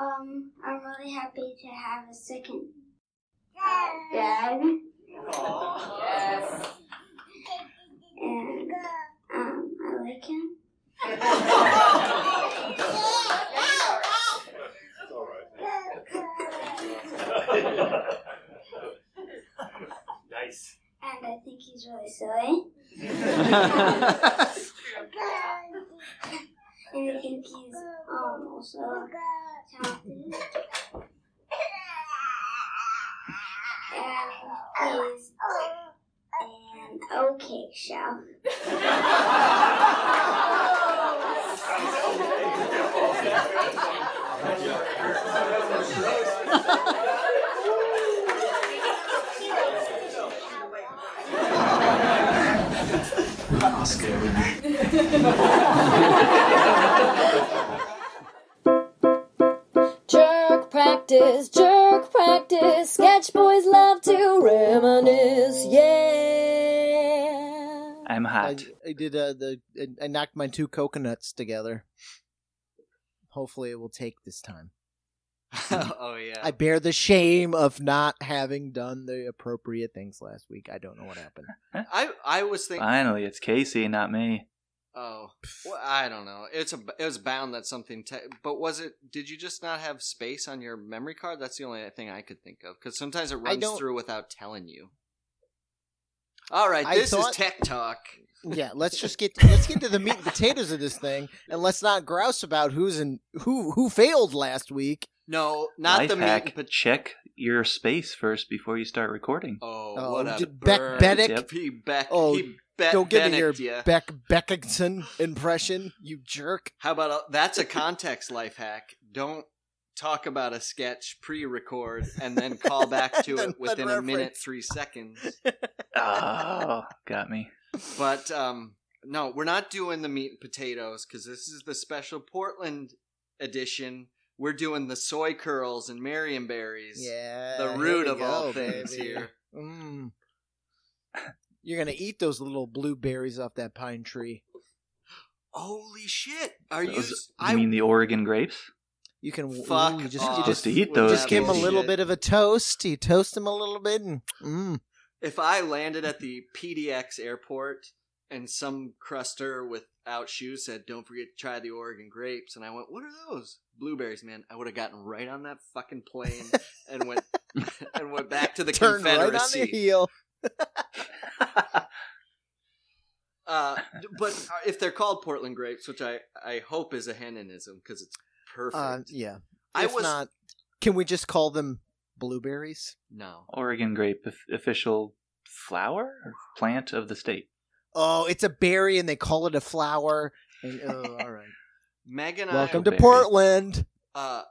Um, I'm really happy to have a second uh, dad. Yes. And um, I like him. nice. And I think he's really silly. And I think he's um, also talented. And he's an okay chef. Jerk practice, jerk practice. Sketch boys love to reminisce. Yeah. I'm I, hot. I did uh, the I knocked my two coconuts together. Hopefully, it will take this time. oh yeah. I bear the shame of not having done the appropriate things last week. I don't know what happened. I I was thinking. Finally, it's Casey, not me. Oh, well, I don't know. It's a it was bound that something. Te- but was it? Did you just not have space on your memory card? That's the only thing I could think of. Because sometimes it runs through without telling you. All right, I this thought- is tech talk. Yeah, let's just get let's get to the meat and potatoes of this thing, and let's not grouse about who's in who who failed last week. No, not Life the meat. hack. But Check your space first before you start recording. oh, Oh, what a Beck bird. Bennick- Yep. He Beck. Oh, he Be- Don't give me your Bennicked ya. Beck Beckington impression, you jerk. How about a, that's a context life hack? Don't talk about a sketch pre-record and then call back to Then- it within a minute three seconds. Oh, got me. But um, no, we're not doing the meat and potatoes because this is the special Portland edition. We're doing the soy curls and Marion berries. Yeah, the root we of all things baby. here. Mm. You're gonna eat those little blueberries off that pine tree. Holy shit! Are you? Those- you I mean the Oregon grapes? You can fuck ooh, you just, off you just Supposed to eat those, just give them a little bullshit. bit of a toast. You toast them a little bit, and mm. If I landed at the PDX airport and some cruster without shoes said, "Don't forget to try the Oregon grapes," and I went, "What are those?" Blueberries, man. I would have gotten right on that fucking plane and went and went back to the turn right on Confederacy. the heel. Uh, but if they're called Portland grapes, which I, I hope is a Hennonism because it's perfect. Uh, yeah. I if was not, can we just call them blueberries? no. Oregon grape official flower or plant of the state. Oh, it's a berry, and they call it a flower. And, oh, all right. Meg and Welcome I, to Berry. Portland. uh,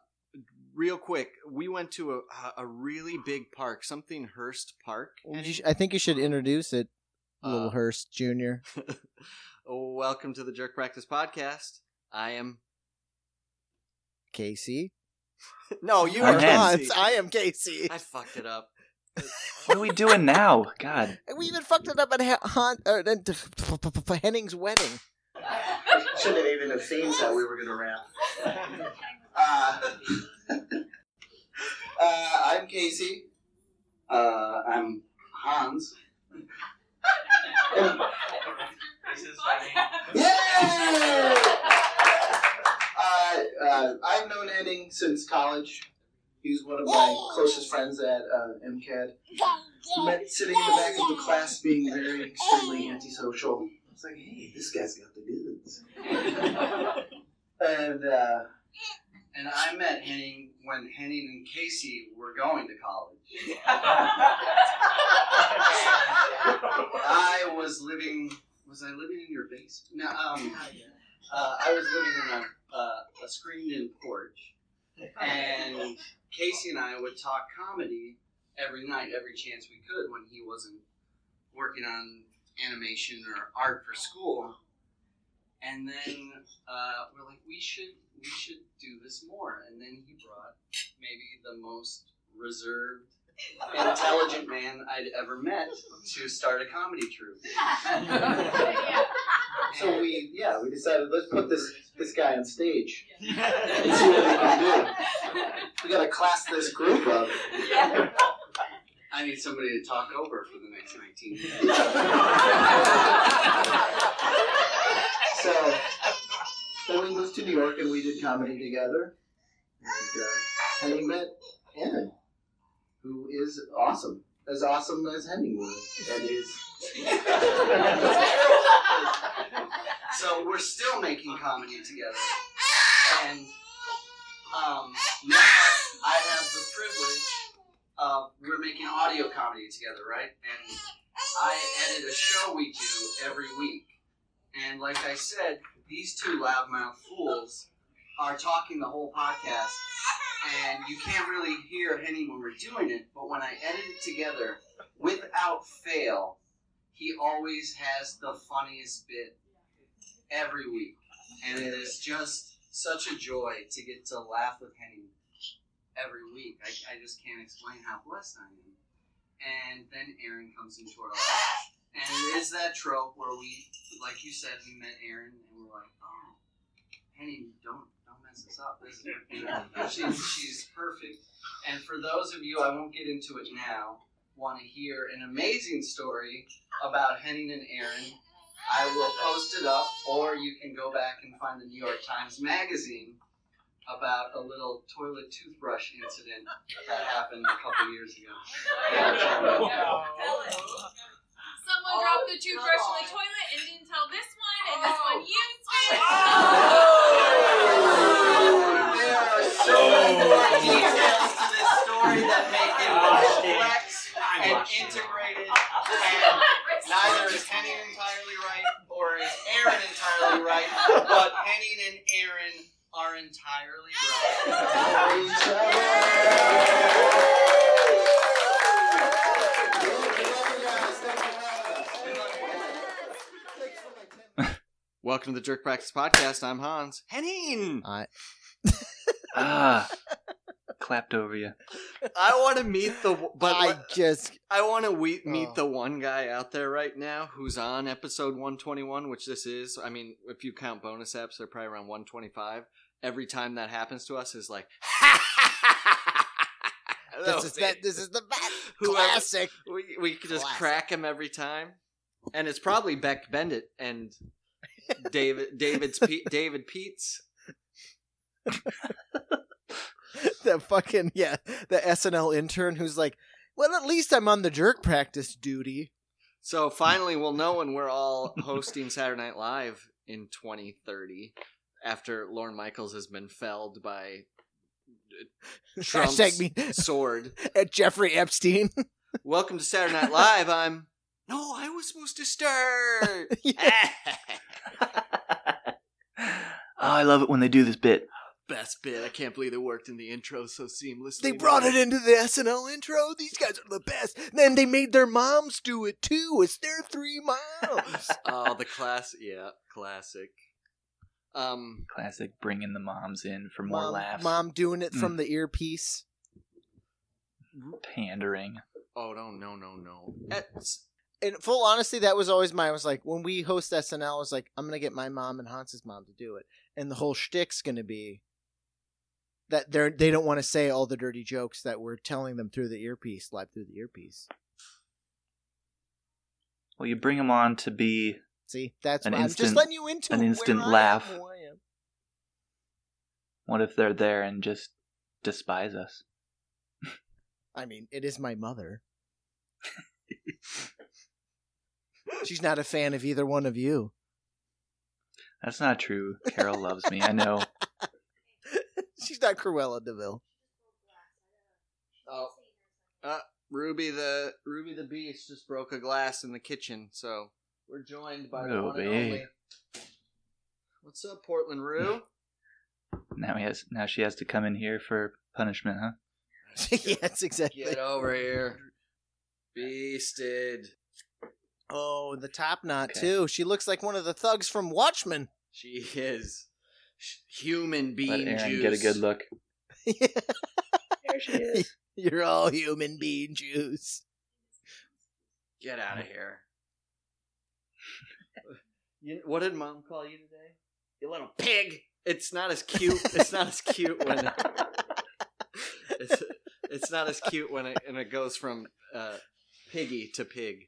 real quick, we went to a a really big park, something Hearst Park. You sh- I think you should introduce it, Little Uh, Hurst Junior. Welcome to the Jerk Practice Podcast. I am Casey. no, you I'm are Hen. Casey. I am Casey. I fucked it up. What are we doing now? God. We even fucked it up at ha- Han- uh, uh, Henning's wedding. Shouldn't have even have seen that we were going to rap. Uh, uh, I'm Casey. Uh, I'm Hans. And- Yay! Uh, uh, I've known Henning since college. He's one of my closest friends at uh, MCAD. Met sitting in the back of the class being very extremely antisocial. I was like, hey, this guy's got the goods. and uh, and I met Henning when Henning and Casey were going to college. I was living. Was I living in your basement? No. Um, uh, I was living in a, uh, a screened-in porch, and Casey and I would talk comedy every night, every chance we could when he wasn't working on animation or art for school. And then uh, we're like, we should we should do this more. And then he brought maybe the most reserved, intelligent man I'd ever met to start a comedy troupe. So we yeah we decided let's put this this guy on stage and see what we can do. to class this group up. I need somebody to talk over for the next 19 years. So then we moved to New York and we did comedy together. And uh, Henning met Aaron, who is awesome. As awesome as Henning was. And is. so we're still making comedy together. And um, now I have the privilege of we're making audio comedy together, right? And I edit a show we do every week. And like I said, these two loudmouth fools are talking the whole podcast. And you can't really hear Henny when we're doing it, but when I edit it together, without fail, he always has the funniest bit every week. And it is just such a joy to get to laugh with Henny every week. I, I just can't explain how blessed I am. And then Aaron comes into our life. And it is that trope where we, like you said, we met Aaron and we're like, oh, Henny, don't this up. She's, she's perfect. And for those of you, I won't get into it now, want to hear an amazing story about Henning and Aaron, I will post it up, or you can go back and find the New York Times Magazine about a little toilet toothbrush incident that happened a couple years ago. Someone dropped the toothbrush in the toilet and didn't tell this one, and this one used it. There are so many more details to this story that make it complex and integrated, and neither is Henning entirely right or is Aaron entirely right, but Henning and Aaron are entirely Welcome to the Jerk Practice Podcast. I'm Hans. Henning! I Ah, clapped over you. I want to meet the but I just I want to we- meet Oh. the one guy out there right now who's on episode 121, which this is. I mean, if you count bonus apps, they're probably around 125. Every time that happens to us is like, this is that this is the best classic. we we could just Classic. crack him every time, and it's probably Beck Bendit and David David's Pe- David Peets. the fucking yeah, the SNL intern who's like, well, at least I'm on the jerk practice duty. So finally, we'll know when we're all hosting Saturday Night Live in 2030, after Lorne Michaels has been felled by Trump's me sword. at Jeffrey Epstein. Welcome to Saturday Night Live. I'm. No, I was supposed to start. oh, I love it when they do this bit. Best bit. I can't believe it worked in the intro so seamlessly. they brought it into the SNL intro. These guys are the best. Then they made their moms do it too. It's their three moms. Oh, the class. Yeah, classic. Um, Classic, bringing the moms in for more mom, laughs. mom doing it Mm. from the earpiece. Pandering. oh no, no, no, no. It's, In full honesty, that was always my. I was like, when we host SNL, I was like, I'm gonna get my mom and Hans's mom to do it, and the whole shtick's gonna be that they're they don't want to say all the dirty jokes that we're telling them through the earpiece, live through the earpiece. Well, you bring them on to be See, that's An why I'm just instant- letting you into an instant am, laugh. Am. what if they're there and just despise us? I mean, it is my mother. She's not a fan of either one of you. That's not true. Carol loves me. I know. She's not Cruella de Vil. oh, uh, Ruby the Ruby the Beast just broke a glass in the kitchen, so we're joined by the one and only. What's up, Portland Rue? Now he has. Now she has to come in here for punishment, huh? yes, exactly. Get over here, beasted. Oh, the top knot Okay. too. She looks like one of the thugs from Watchmen. She is sh- human being Let Aaron juice. get a good look. there she is. You're all human being juice. Get out of here. you, what did mom call you today? You little pig. It's not as cute. It's not as cute when. It's not as cute when it and it goes from uh, piggy to pig.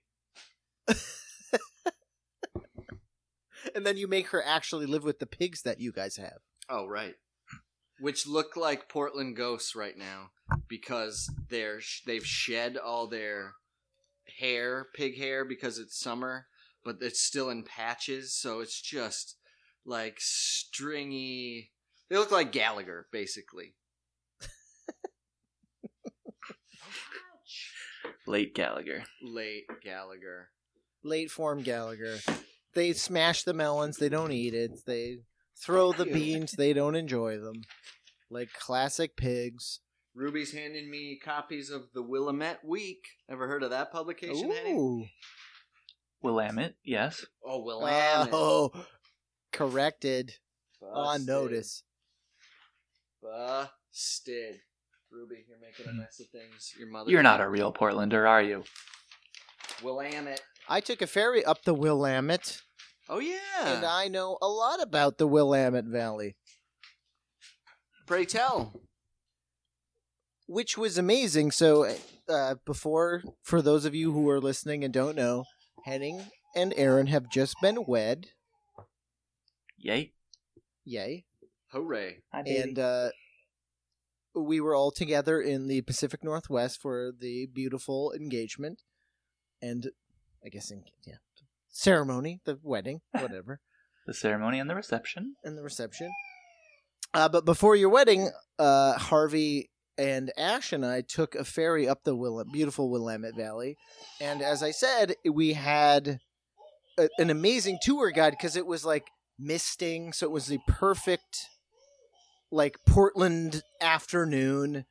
And then you make her actually live with the pigs that you guys have. Oh right. Which look like Portland ghosts right now because they're sh- they've shed all their hair, pig hair, because it's summer, but it's still in patches, so it's just like stringy. They look like Gallagher, basically. Late Gallagher. Late Gallagher. Late form Gallagher. They smash the melons. They don't eat it. They throw the beans. They don't enjoy them. Like classic pigs. Ruby's handing me copies of the Willamette Week. Ever heard of that publication? Henny? Ooh. Willamette, yes. Oh, Willamette. Oh, corrected on Busted. notice. Busted. Ruby, you're making a hmm. mess of things. Your mother. You're not a real Portlander, are you? Willamette. I took a ferry up the Willamette, Oh yeah. and I know a lot about the Willamette Valley, Pray tell. which was amazing. So, uh, before, for those of you who are listening and don't know, Henning and Aaron have just been wed. Yay. Yay. Hooray. and uh, we were all together in the Pacific Northwest for the beautiful engagement, and I guess in yeah ceremony, the wedding, whatever, the ceremony and the reception. and the reception. Uh, but before your wedding, uh, Harvey and Ash and I took a ferry up the Will- beautiful Willamette Valley, and as I said, we had a, an amazing tour guide because it was like misting, so it was the perfect like Portland afternoon,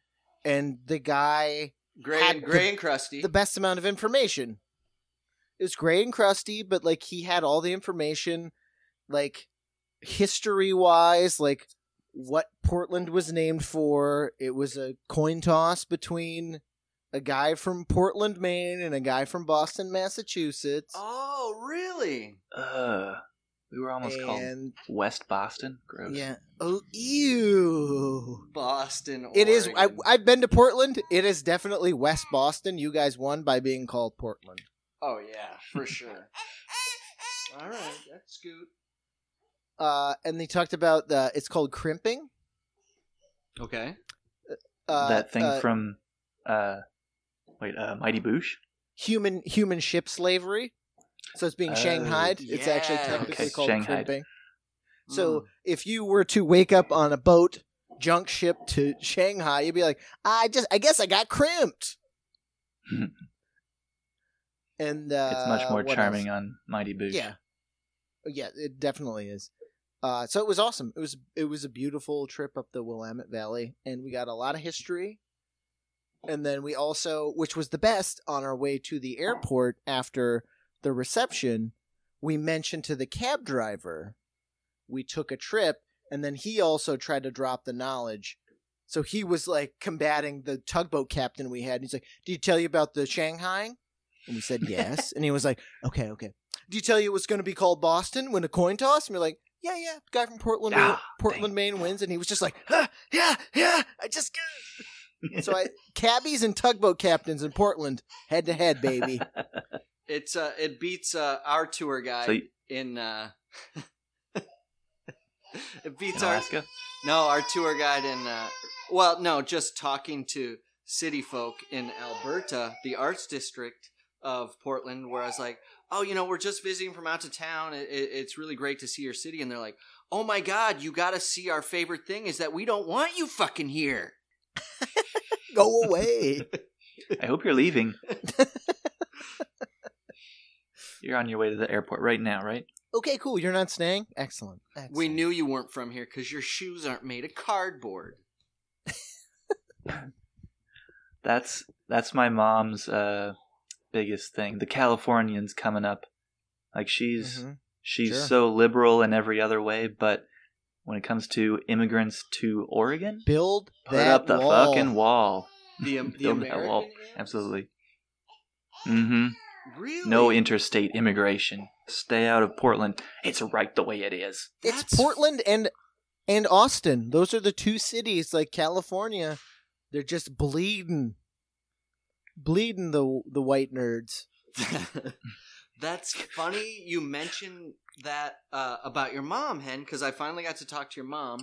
and the guy Gray Had and gray the- and crusty. the best amount of information. It was gray and crusty, but like he had all the information, like history wise, like what Portland was named for. It was a coin toss between a guy from Portland, Maine, and a guy from Boston, Massachusetts. oh, really? Uh, we were almost called West Boston. Gross. yeah, oh ew. Boston. It is. I, I've been to Portland. It is definitely West Boston. You guys won by being called Portland. Oh yeah, for sure. All right, that's Scoot. Uh, and they talked about the. It's called crimping. Okay. Uh, that thing uh, from, uh, wait, uh, Mighty Boosh? human human ship slavery. So it's being Oh, shanghaied. it's actually technically Okay, called shanghaied. crimping. So Mm. if you were to wake up on a boat, junk ship to Shanghai, you'd be like, I just, I guess I got crimped. And uh, it's much more charming else? on Mighty Boosh. Yeah, yeah, it definitely is. Uh, so it was awesome. It was it was a beautiful trip up the Willamette Valley, and we got a lot of history. And then we also, which was the best, on our way to the airport after the reception, we mentioned to the cab driver we took a trip, and then he also tried to drop the knowledge. So he was like combating the tugboat captain we had. He's like, "Did he tell you about the Shanghai?" And we said yes. and he was like, "Okay, okay." Did you tell you it was going to be called Boston when a coin toss? And we're like, "Yeah, yeah." Guy from Portland, Maine, Ah, Portland, Maine wins, and he was just like, ah, "Yeah, yeah." I just so I cabbies and tugboat captains in Portland head to head, baby. It's uh, it beats uh, our tour guide So you- in. Uh, it in beats our Alaska? no our tour guide in. Uh, well, no, just talking to city folk in Alberta, the arts district of Portland, where I was like, "Oh, you know, we're just visiting from out of town. It, it, it's really great to see your city." And they're like, "Oh my God, you got to see our favorite thing is that we don't want you fucking here." Go away. I hope you're leaving. you're on your way to the airport right now, right? okay, cool. You're not staying. Excellent. Excellent. We knew you weren't from here because your shoes aren't made of cardboard. That's that's my mom's uh biggest thing. The Californians coming up. Like she's Mhm. she's Sure. so liberal in every other way, but when it comes to immigrants to Oregon, build put that up the wall. fucking wall. The, um, the Build that wall. Absolutely. Mm-hmm. Really? No interstate immigration. Stay out of Portland. It's right the way it is. It's That's- Portland and and Austin. Those are the two cities like California. They're just bleeding, bleeding the the white nerds. That's funny you mentioned that uh, about your mom, Hen, because I finally got to talk to your mom.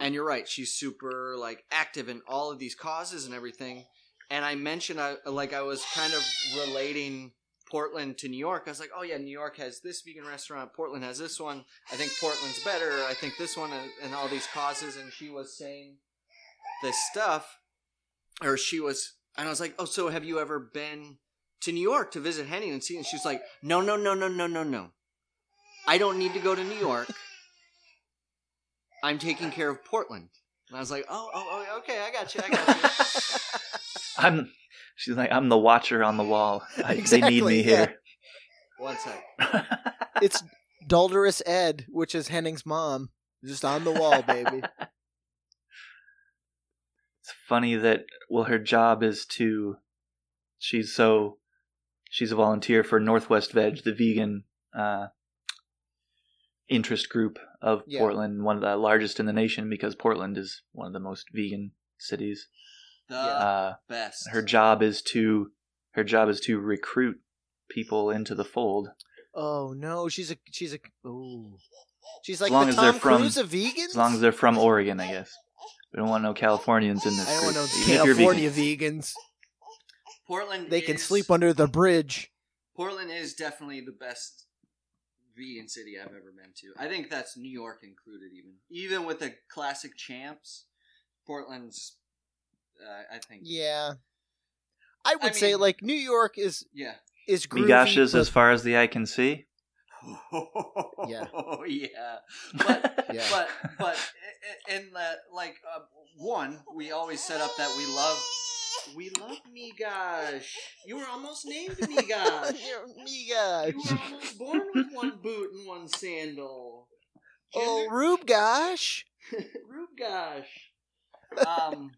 And you're right, she's super like active in all of these causes and everything. And I mentioned I like I was kind of relating Portland to New York. I was like, oh yeah, New York has this vegan restaurant, Portland has this one. I think Portland's better. I think this one and, and all these causes. And she was saying this stuff, or she was, and I was like, oh, so have you ever been to New York to visit Henny and see? And she's like, no, no, no, no, no, no, no. I don't need to go to New York. I'm taking care of Portland. And I was like, oh, oh, oh okay, I got you, I got you. I'm. She's like, I'm the watcher on the wall. I, they need me yeah. here. One sec. It's Dulderus Ed, which is Henning's mom, just on the wall, baby. funny that well, her job is to. She's so. She's a volunteer for Northwest Veg, the vegan uh, interest group of Yeah. Portland, one of the largest in the nation because Portland is one of the most vegan cities. The Uh, best. her job is to her job is to recruit people into the fold. Oh no, she's a she's a oh, she's like long the as they're Tom from- Cruise of vegans. As long as they're from Oregon, I guess. We don't want no Californians in this I don't group. want no even if you're California vegan. vegans. Portland. They can is- sleep under the bridge. Portland is definitely the best vegan city I've ever been to. I think that's New York included, even even with the classic champs. Portland's, uh, I think. Yeah, I would I say like New York is Yeah. is groovy. Migash but- as far as the eye can see. Yeah. Oh yeah. But Yeah. but but in the like uh, one, we always set up that we love we love Migash. You were almost named Migash. Migash. You were almost born with one boot and one sandal. Oh, Rube Gosh. Rube gosh. Um,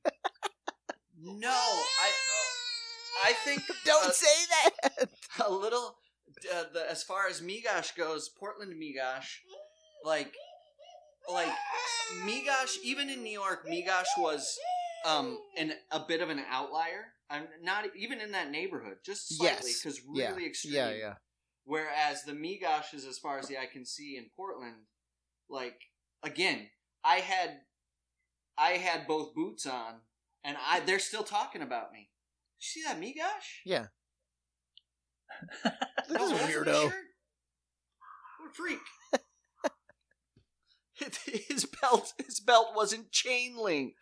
no, I, uh, I think Don't uh, say that. a little. Uh, the, as far as Migash goes, Portland Migash, like, like Migash. Even in New York, Migash was um an a bit of an outlier. I'm not even in that neighborhood, just slightly, Yes. because Yeah. really extreme. Yeah, yeah. Whereas the Migosh is as far as the eye can see in Portland, like again, I had I had both boots on and I they're still talking about me. You see that Migosh? Yeah. Look No, at this that's my weirdo. shirt. What a freak. his belt his belt wasn't chain link.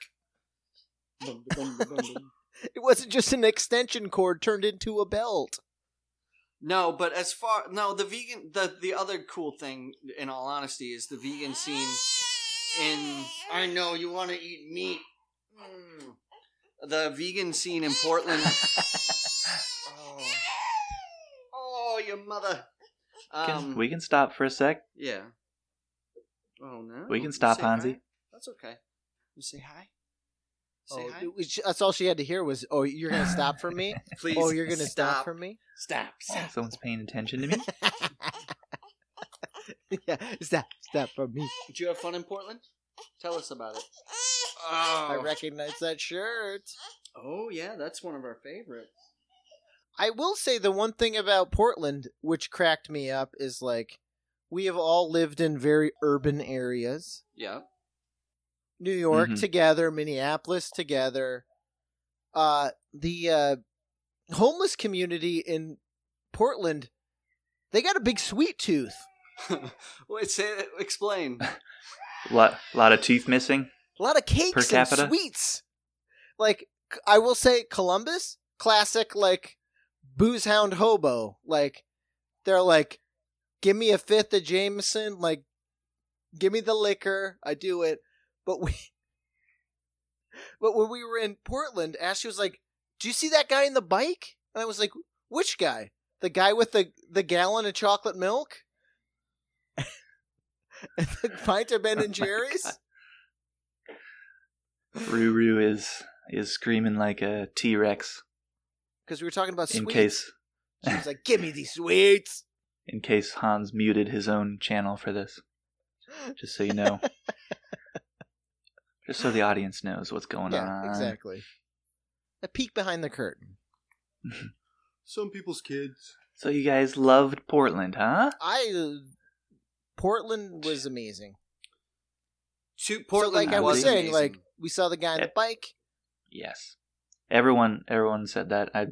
It wasn't just an extension cord turned into a belt. No, but as far no, the vegan the the other cool thing, in all honesty, is the vegan scene. In I know you want to eat meat. Mm. The vegan scene in Portland. oh, oh, your mother. Can- Um, we can stop for a sec. yeah. Oh no. We can stop, Say Hansi. hi? That's okay. You say hi. Say Oh, hi. was- that's all she had to hear was, "Oh, you're gonna stop for me? Please. oh, you're gonna stop, for me? Stop. Stop. Someone's paying attention to me. yeah, stop, stop for me. Did you have fun in Portland? Tell us about it. Oh. I recognize that shirt. Oh yeah, that's one of our favorites. I will say the one thing about Portland which cracked me up is like we have all lived in very urban areas. Yeah. New York Mhm. together, Minneapolis together. Uh the uh homeless community in Portland they got a big sweet tooth. Wait, say it. Explain. lot, lot of teeth missing. A lot of cakes Per and capita? sweets. Like I will say Columbus, classic like booze hound hobo. Like they're like, give me a fifth of Jameson, like give me the liquor, I do it. But we But when we were in Portland, Ashley was like, Do you see that guy in the bike? And I was like, Which guy? The guy with the the gallon of chocolate milk? and the pint of Ben oh and Jerry's? Ruru is is screaming like a T Rex Because we were talking about in sweets. case She was like, "Give me these sweets." in case Hans muted his own channel for this. Just so you know. Just so the audience knows what's going yeah, on. exactly. A peek behind the curtain. Some people's kids. So you guys loved Portland, huh? I uh, Portland was amazing. To So, Portland like I was was saying, amazing. like we saw the guy on the bike. Yes. Everyone everyone said that. I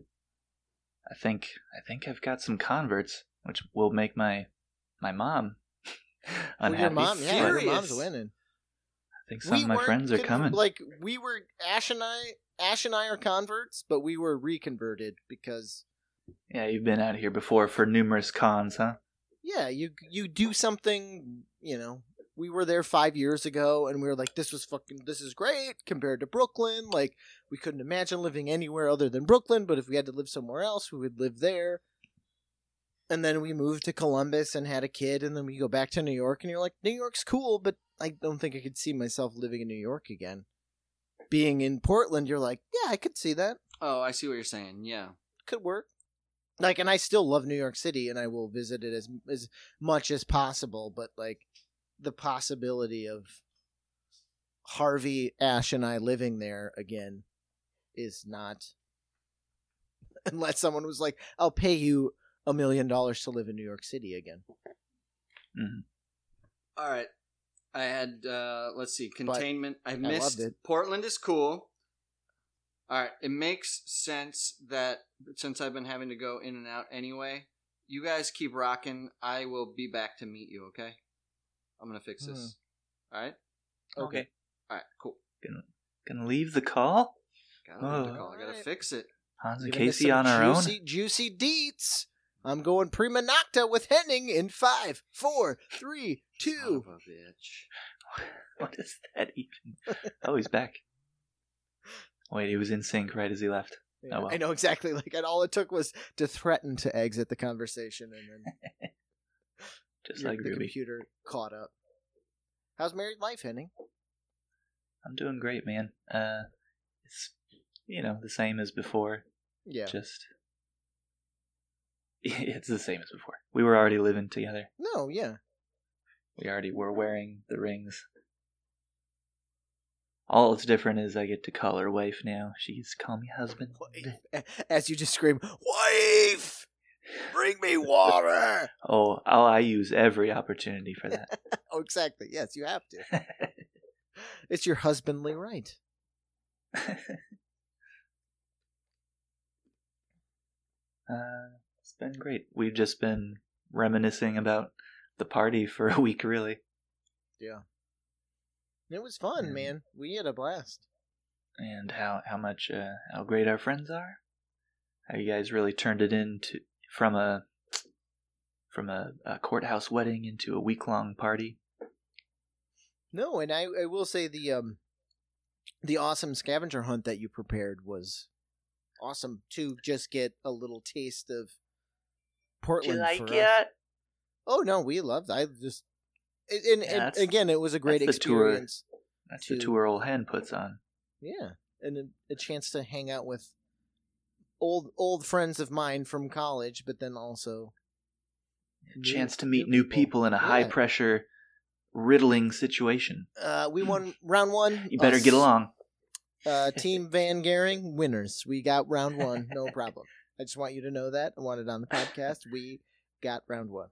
I think I think I've got some converts, which will make my my mom Well, unhappy. your mom, yeah, your mom's winning. I think some of my friends are coming. Like we were, Ash and I, Ash and I are converts, but we were reconverted because yeah, you've been out here before for numerous cons, huh? yeah, you you do something, you know. We were there five years ago, and we were like, "This was fucking, this is great compared to Brooklyn." Like, we couldn't imagine living anywhere other than Brooklyn, but if we had to live somewhere else, we would live there. And then we moved to Columbus and had a kid, and then we go back to New York, and you're like, "New York's cool, but I don't think I could see myself living in New York again." Being in Portland, you're like, "Yeah, I could see that." oh, I see what you're saying. Yeah. could work. Like, and I still love New York City, and I will visit it as as much as possible. But like, the possibility of Harvey, Ash, and I living there again is not. Unless someone was like, "I'll pay you a million dollars to live in New York City again." All right. I had uh let's see, But containment. I loved missed it. Portland is cool. All right, it makes sense that since I've been having to go in and out anyway, you guys keep rocking. I will be back to meet you, okay? I'm going to fix this. Hmm. All right? Okay. All right, cool. Gonna, gonna leave the call? Got to Oh. call. I got to Alright. fix it. Hans and Giving Casey on our own? juicy, Juicy deets. I'm going prima nocta with Henning in five, four, three, Son two. of a bitch. What is that even? oh, he's back. Wait, he was in sync right as he left. Yeah, Oh, well. I know exactly. Like, and all it took was to threaten to exit the conversation, and then Just your- like the Ruby. computer caught up. How's married life, Henning? I'm doing great, man. Uh, it's you know the same as before. Yeah. Just it's the same as before. We were already living together. No, yeah. We already were wearing the rings. All that's different is I get to call her wife now. She's call me husband. Wife. As you just scream, "Wife, bring me water!" Oh, oh, I use every opportunity for that. oh, exactly. Yes, you have to. It's your husbandly right. uh, it's been great. We've just been reminiscing about the party for a week, really. Yeah. It was fun, Yeah. man. We had a blast. and how how much uh, how great our friends are. How you guys really turned it into from a from a, a courthouse wedding into a week long party. No, and I, I will say the um the awesome scavenger hunt that you prepared was awesome to just get a little taste of Portland. for us. Oh no, we loved. I just and, and, Yeah, and again, it was a great that's the tour. experience. That's the to- tour old hen puts on. Yeah, and a, a chance to hang out with old old friends of mine from college, but then also A chance to meet new people in a high Yeah. pressure, riddling situation. Uh, we won round one. You better us. get along. Uh, Team Van Gering winners. We got round one, no problem. I just want you to know that. I want it on the podcast. We got round one.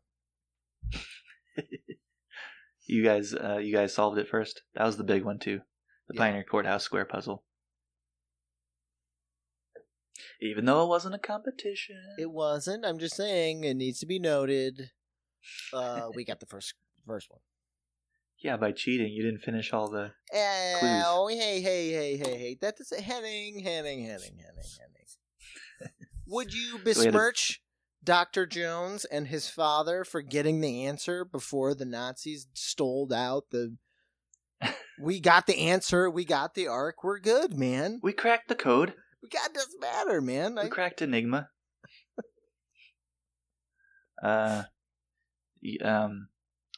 You guys, uh, you guys solved it first. That was the big one too. The Yeah. Pioneer Courthouse Square puzzle. Even though it wasn't a competition. It wasn't. I'm just saying it needs to be noted. Uh, we got the first first one. yeah, by cheating, you didn't finish all the. Oh, hey, hey, hey, hey, hey. That is a Henning, Henning, Henning, Henning, Henning. Would you besmirch Dr. Jones and his father for getting the answer before the Nazis stole out the. We got the answer. We got the arc. We're good, man. We cracked the code. We got doesn't matter, man. I, We cracked Enigma. uh, um,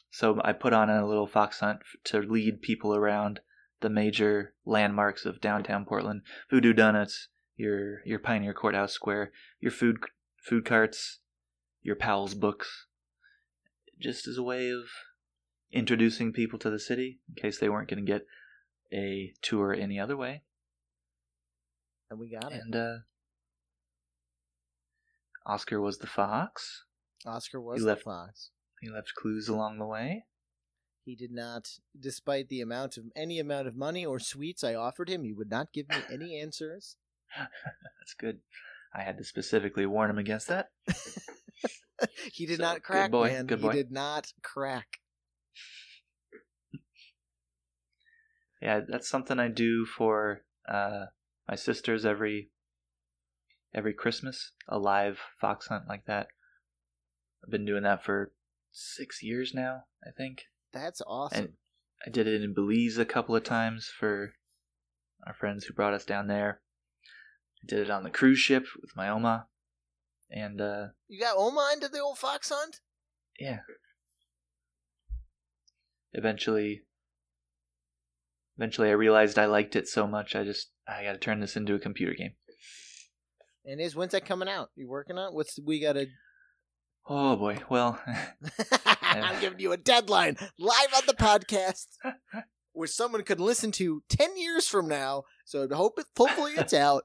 so I put on a little fox hunt to lead people around the major landmarks of downtown Portland: Voodoo Doughnuts, your your Pioneer Courthouse Square, your food food carts, your Powell's books, just as a way of introducing people to the city in case they weren't going to get a tour any other way. And we got it. And uh, Oscar was the fox. Oscar was He the left- fox. He left clues along the way. He did not, despite the amount of any amount of money or sweets I offered him, he would not give me any answers. That's good. I had to specifically warn him against that. he did So, not good crack, boy, man. good boy. he did not crack. Yeah, that's something I do for uh, my sisters every every Christmas. A live fox hunt like that. I've been doing that for six years now, I think. That's awesome. And I did it in Belize a couple of times for our friends who brought us down there. I did it on the cruise ship with my Oma. And uh, you got Oma into the old fox hunt? yeah. Eventually eventually I realized I liked it so much I just I gotta turn this into a computer game. And is when's that coming out? You working on? it? What's we got to? Oh boy. Well I'm giving you a deadline live on the podcast, where someone could listen to ten years from now. So hope it, hopefully it's out.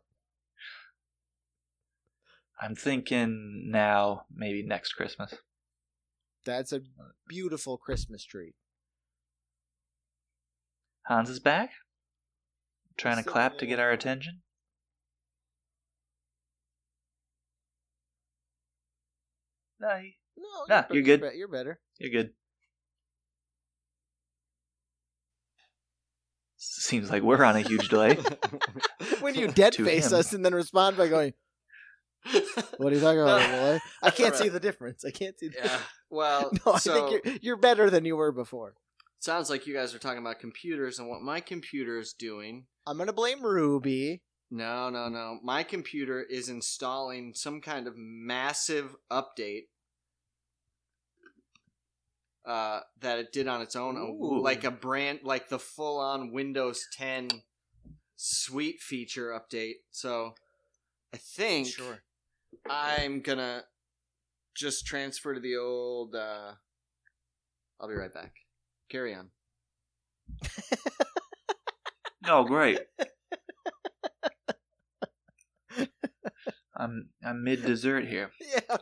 I'm thinking now, maybe next Christmas. That's a beautiful Christmas tree. Hans is back. Trying to clap to get our attention. No, he- No, Nah, be- you're good. You're better. you're good. Seems like we're on a huge delay. When you dead face him. us and then respond by going, "What are you talking about, boy?" I can't see the difference. I can't see. The Yeah. Well, No, I so think you're you're better than you were before. Sounds like you guys are talking about computers and what my computer is doing. I'm gonna blame Ruby. No, no, no. My computer is installing some kind of massive update uh, that it did on its own, Ooh. like a brand, like the full-on Windows 10 suite feature update. So I think I'm gonna just transfer to the old. Uh, I'll be right back. Carry on. oh, great. I'm I'm mid dessert here. Yeah,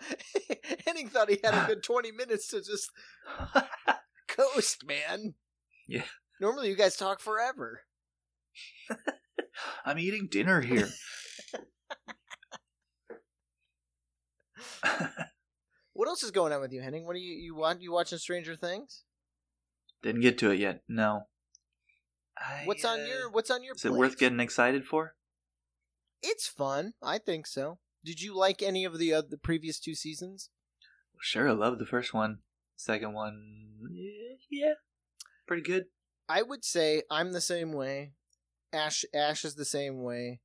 Henning thought he had a good 20 minutes to just coast, man. Yeah. Normally, you guys talk forever. I'm eating dinner here. What else is going on with you, Henning? What are you you want? You watching Stranger Things? Didn't get to it yet. No. I, What's on uh, your What's on your? Is it worth getting excited for? It's fun. I think so. Did you like any of the uh, the previous two seasons? Sure, I love the first one. Second one, yeah, pretty good. I would say I'm the same way. Ash Ash is the same way.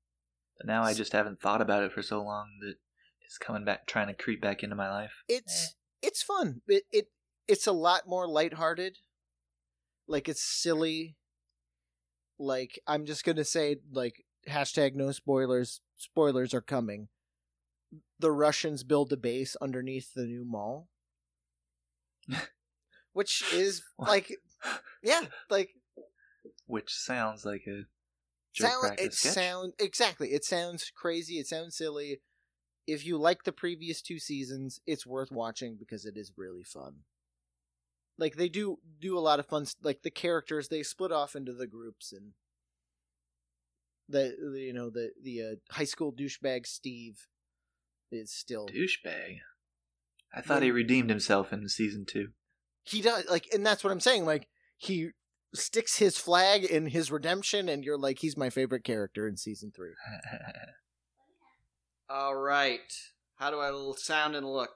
But now I just haven't thought about it for so long that it's coming back, trying to creep back into my life. It's it's fun. It it it's a lot more lighthearted. Like it's silly. Like I'm just gonna say like hashtag no spoilers. Spoilers are coming. The Russians build a base underneath the new mall. Which is like yeah, like Which sounds like a sound it sketch. sound exactly. It sounds crazy, it sounds silly. If you like the previous two seasons, it's worth watching because it is really fun. Like they do do a lot of fun like the characters they split off into the groups and the, the you know the the uh, high school douchebag Steve is still Douchebag. I thought he redeemed himself in season two. he does like and that's what i'm saying like he sticks his flag in his redemption and you're like he's my favorite character in season three All right. How do I sound and look?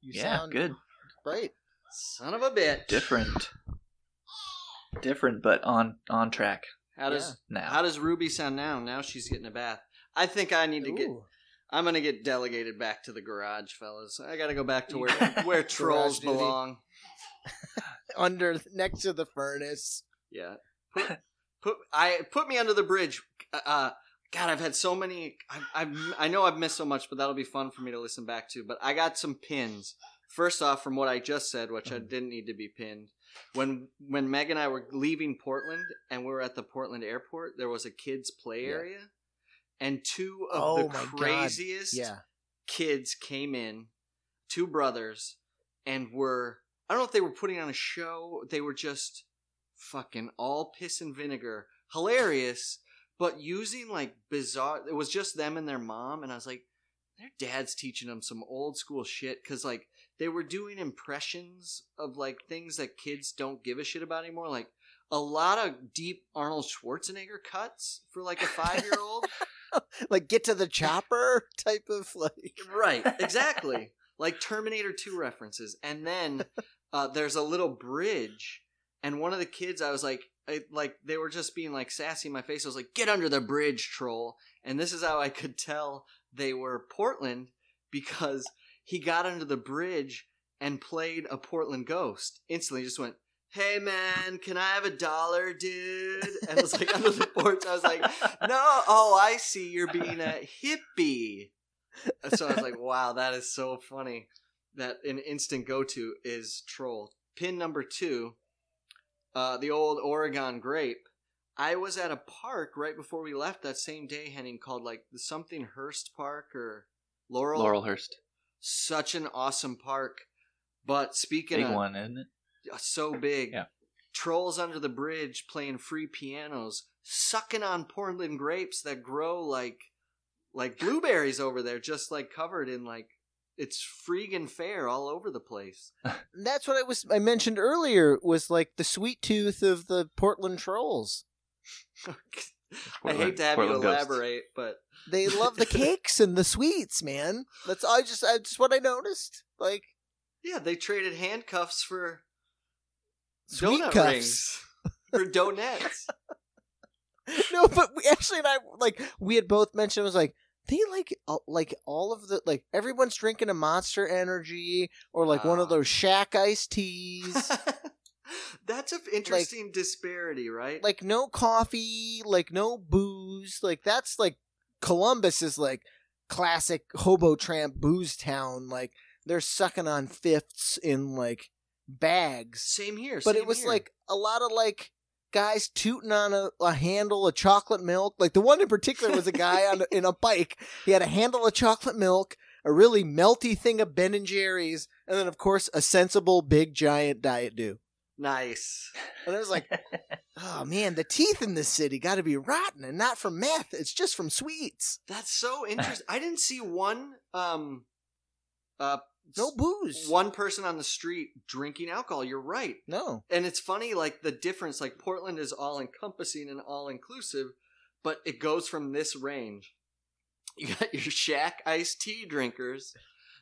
you yeah, sound good. great Son of a bitch. Different. Different, but on on track How does now. how does Ruby sound now? Now she's getting a bath. I think I need to get. I'm gonna get delegated back to the garage, fellas. I gotta go back to where where trolls belong. under next to the furnace Yeah. Put, put I put me under the bridge. Uh, God, I've had so many. I, I've I know I've missed so much, but that'll be fun for me to listen back to. But I got some pins. First off, from what I just said, which I mm-hmm. didn't need to be pinned. when when Meg and I were leaving Portland and we were at the Portland airport, there was a kids play Yeah. area, and two of Oh the craziest Yeah. kids came in, two brothers, and were I don't know if they were putting on a show. They were just fucking all piss and vinegar, hilarious, but using like bizarre. It was just them and their mom, and I was like, their dad's teaching them some old school shit because like they were doing impressions of like things that kids don't give a shit about anymore, like. A lot of deep Arnold Schwarzenegger cuts for like a five year old. Like get to the chopper type of like. Right, exactly. like Terminator 2 references. And then uh, there's a little bridge, and one of the kids, I was like, I, like they were just being like sassy in my face. I was like, "Get under the bridge, troll!" And this is how I could tell they were Portland because he got under the bridge and played a Portland ghost. Instantly, just went. Hey man, can I have a dollar, dude? And it was like under the porch. I was like, no, oh, I see. You're being a hippie. So I was like, wow, that is so funny. That an instant go to is troll. Pin number two, uh, the old Oregon grape. I was at a park right before we left that same day, Henning, called like the something Hurst Park or Laurel. Laurelhurst. Such an awesome park. But speaking Big of one, isn't it? so big, Yeah. trolls under the bridge playing free pianos, sucking on Portland grapes that grow like like blueberries over there, just like covered in like it's freaking fair all over the place. That's what I was I mentioned earlier was like the sweet tooth of the Portland trolls. I hate to have Portland you ghosts. elaborate, but They love the cakes and the sweets, man. That's I just I just what I noticed. Like yeah, they traded handcuffs for sweet donut cuffs. rings for donuts. no, but we actually and I like we had both mentioned it was like they like uh, like all of the like everyone's drinking a Monster Energy or like one of Ah. those Shack iced teas. That's an interesting disparity, right? like no coffee, like no booze. Like that's like Columbus is like classic hobo tramp booze town. Like they're sucking on fifths in like bags. same here. But same it was here. like a lot of like guys tooting on a, a handle of chocolate milk. Like the one in particular was a guy on a, in a bike. He had a handle of chocolate milk, a really melty thing of Ben and Jerry's, and then of course a sensible big giant Diet Dew. Nice. And I was like, oh man, the teeth in this city got to be rotten and not from meth. It's just from sweets. That's so interesting. I didn't see one um uh No booze. one person on the street drinking alcohol. You're right. No. And it's funny like the difference like Portland is all encompassing and all inclusive, but it goes from this range. You got your shack iced tea drinkers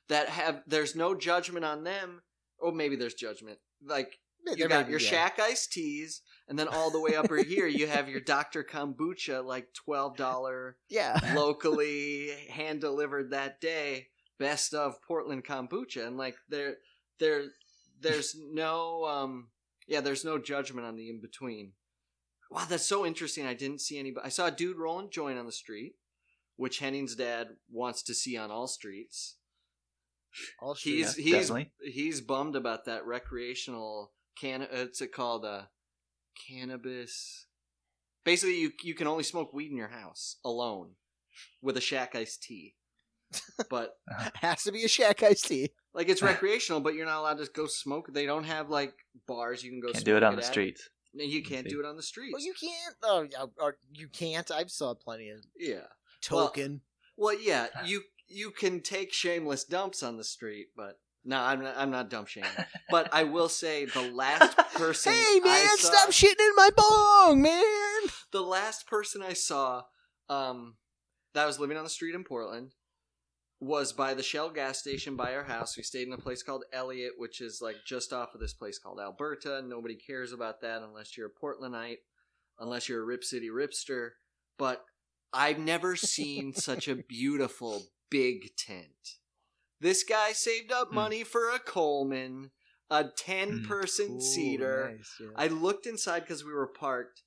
that have there's no judgment on them. Or maybe there's judgment. Like you got your yeah. shack iced teas, and then all the way up here you have your Dr. Kombucha, like twelve dollar Yeah. locally hand delivered that day best of portland kombucha and like there there there's no um yeah there's no judgment on the in between wow that's so interesting i didn't see anybody i saw a dude rolling joint on the street which henning's dad wants to see on all streets All he's streets. he's definitely. he's bummed about that recreational can uh, what's it called uh cannabis basically you you can only smoke weed in your house alone with a shack iced tea but has to be a shack iced tea. like it's recreational but you're not allowed to go smoke they don't have like bars you can go Can't smoke do it on the at. streets. No, you can't do it on the streets Well, you can't. Oh, yeah, or you can't. I've saw plenty of yeah Well- token. well yeah you you can take shameless dumps on the street but no i'm not, I'm not dump shaming but i will say the last person hey man, I saw- stop shitting in my bong, man. the last person I saw um, that was living on the street in Portland was by the Shell gas station by our house. We stayed in a place called Eliot, which is like just off of this place called Alberta. Nobody cares about that unless you're a Portlandite, unless you're a Rip City Ripster. But I've never seen such a beautiful big tent. This guy saved up Hmm. money for a Coleman, a 10 person Ooh, seater. nice, yeah. I looked inside because we were parked.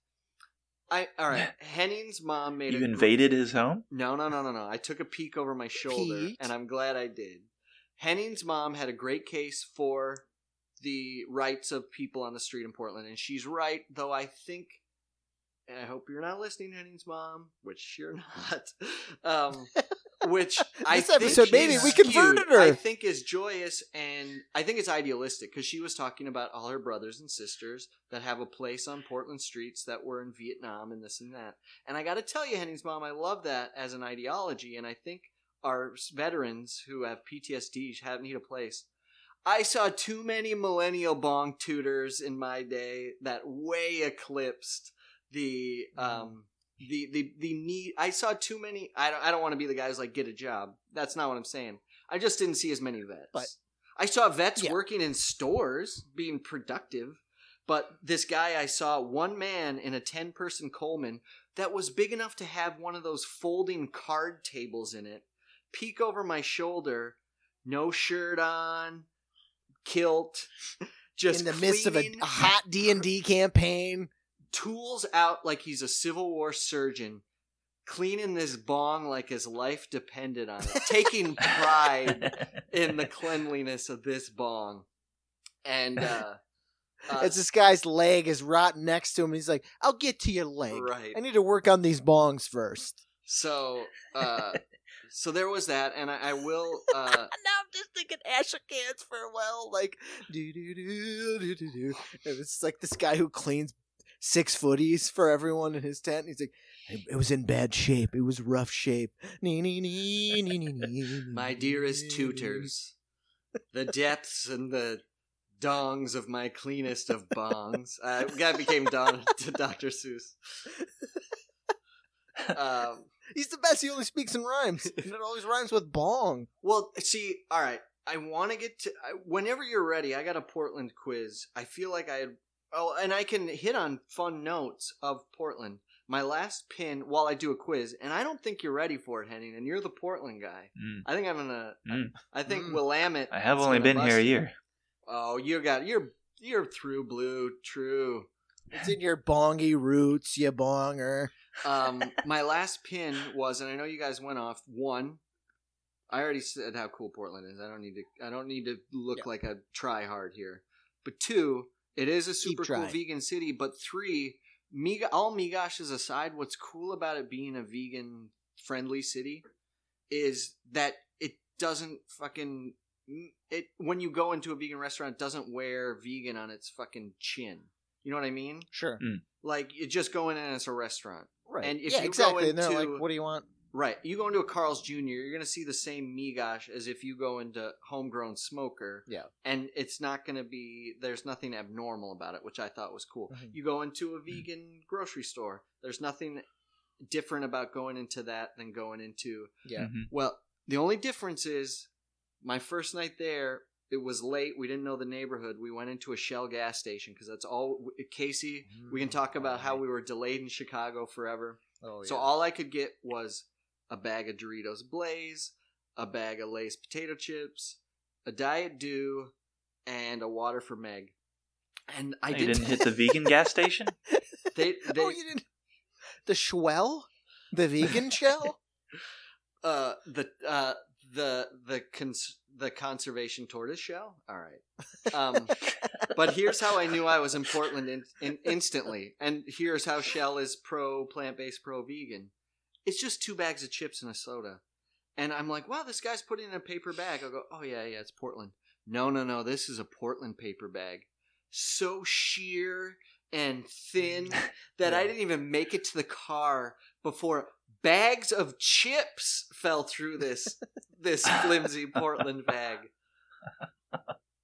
I all right. Henning's mom made You a invaded his home? No, no, no, no, no. I took a peek over my shoulder, and I'm glad I did. Henning's mom had a great case for the rights of people on the street in Portland, and she's right. Though I think, and I hope you're not listening, Henning's mom, which you're not. Um, which I This think episode, maybe we converted skewed. her. I think is joyous, and I think it's idealistic because she was talking about all her brothers and sisters that have a place on Portland streets that were in Vietnam and this and that. And I got to tell you, Henning's mom, I love that as an ideology, and I think our veterans who have PTSD have need a place. I saw too many millennial bong tutors in my day that way eclipsed the um the the the need. I saw too many. I don't. I don't want to be the guy who's like get a job. That's not what I'm saying. I just didn't see as many vets. But- I saw vets Yeah. working in stores being productive. But this guy I saw, one man in a 10 person Coleman that was big enough to have one of those folding card tables in it, peek over my shoulder, no shirt on, kilt, just in the midst of a hot D and D campaign. Tools out like he's a Civil War surgeon, cleaning this bong like his life depended on it, taking pride in the cleanliness of this bong. And uh, uh It's this guy's leg is rotting next to him. He's like, "I'll get to your leg. right. I need to work on these bongs first. So uh so there was that and I, I will uh now I'm just thinking Asher Cans farewell, like do do do do do do. And it's like this guy who cleans six footies for everyone in his tent. He's like, it, was in bad shape. It was rough shape. Nee, nee, nee, nee, nee, nee, my dearest tutors, the depths and the dongs of my cleanest of bongs. Uh, that became Don to Dr. Seuss. Um, He's the best. He only speaks in rhymes. And it always rhymes with bong. Well, see, all right. I want to get to. I, whenever you're ready, I got a Portland quiz. I feel like I had. Oh, and I can hit on fun notes of Portland. My last pin while I do a quiz, and I don't think you're ready for it, Henning. And you're the Portland guy. Mm. I think I'm gonna. Mm. I think Mm. Willamette. I have only been here a year. Oh, you got you're you're through blue. True. It's in your bongy roots, you bonger. Um, my last pin was, and I know you guys went off one. I already said how cool Portland is. I don't need to. I don't need to look Yeah. like a try hard here. But two, it is a super cool vegan city. But three, Miga, all Migoshes aside, what's cool about it being a vegan friendly city is that it doesn't fucking it when you go into a vegan restaurant it doesn't wear vegan on its fucking chin. You know what I mean? Sure. Hmm. Like you just go in and it's a restaurant. Right. And if yeah, you go exactly. and they're like, what do you want? Right. You go into a Carl's Jr., you're going to see the same migosh as if you go into homegrown smoker. Yeah. And it's not going to be, there's nothing abnormal about it, which I thought was cool. Mhm. You go into a vegan grocery store, there's nothing different about going into that than going into, Yeah. Mhm. well, the only difference is my first night there, it was late. We didn't know the neighborhood. We went into a Shell gas station because that's all. Casey, we can talk about how we were delayed in Chicago forever. Oh, yeah. So all I could get was a bag of Doritos Blaze, a bag of Lay's potato chips, a Diet Dew, and a water for Meg. And I you didn't, didn't hit the vegan gas station? They, they, oh, you didn't. The Schwell, the vegan shell. uh, the uh, the the cons- the conservation tortoise shell. All right. Um, but here's how I knew I was in Portland in, in, instantly, and here's how Shell is pro plant based, pro vegan. It's just two bags of chips and a soda, and I'm like, wow, this guy's putting in a paper bag. I'll go, oh yeah, yeah, it's Portland. No, no, no, this is a Portland paper bag, so sheer and thin that I didn't even make it to the car before bags of chips fell through this this flimsy Portland bag.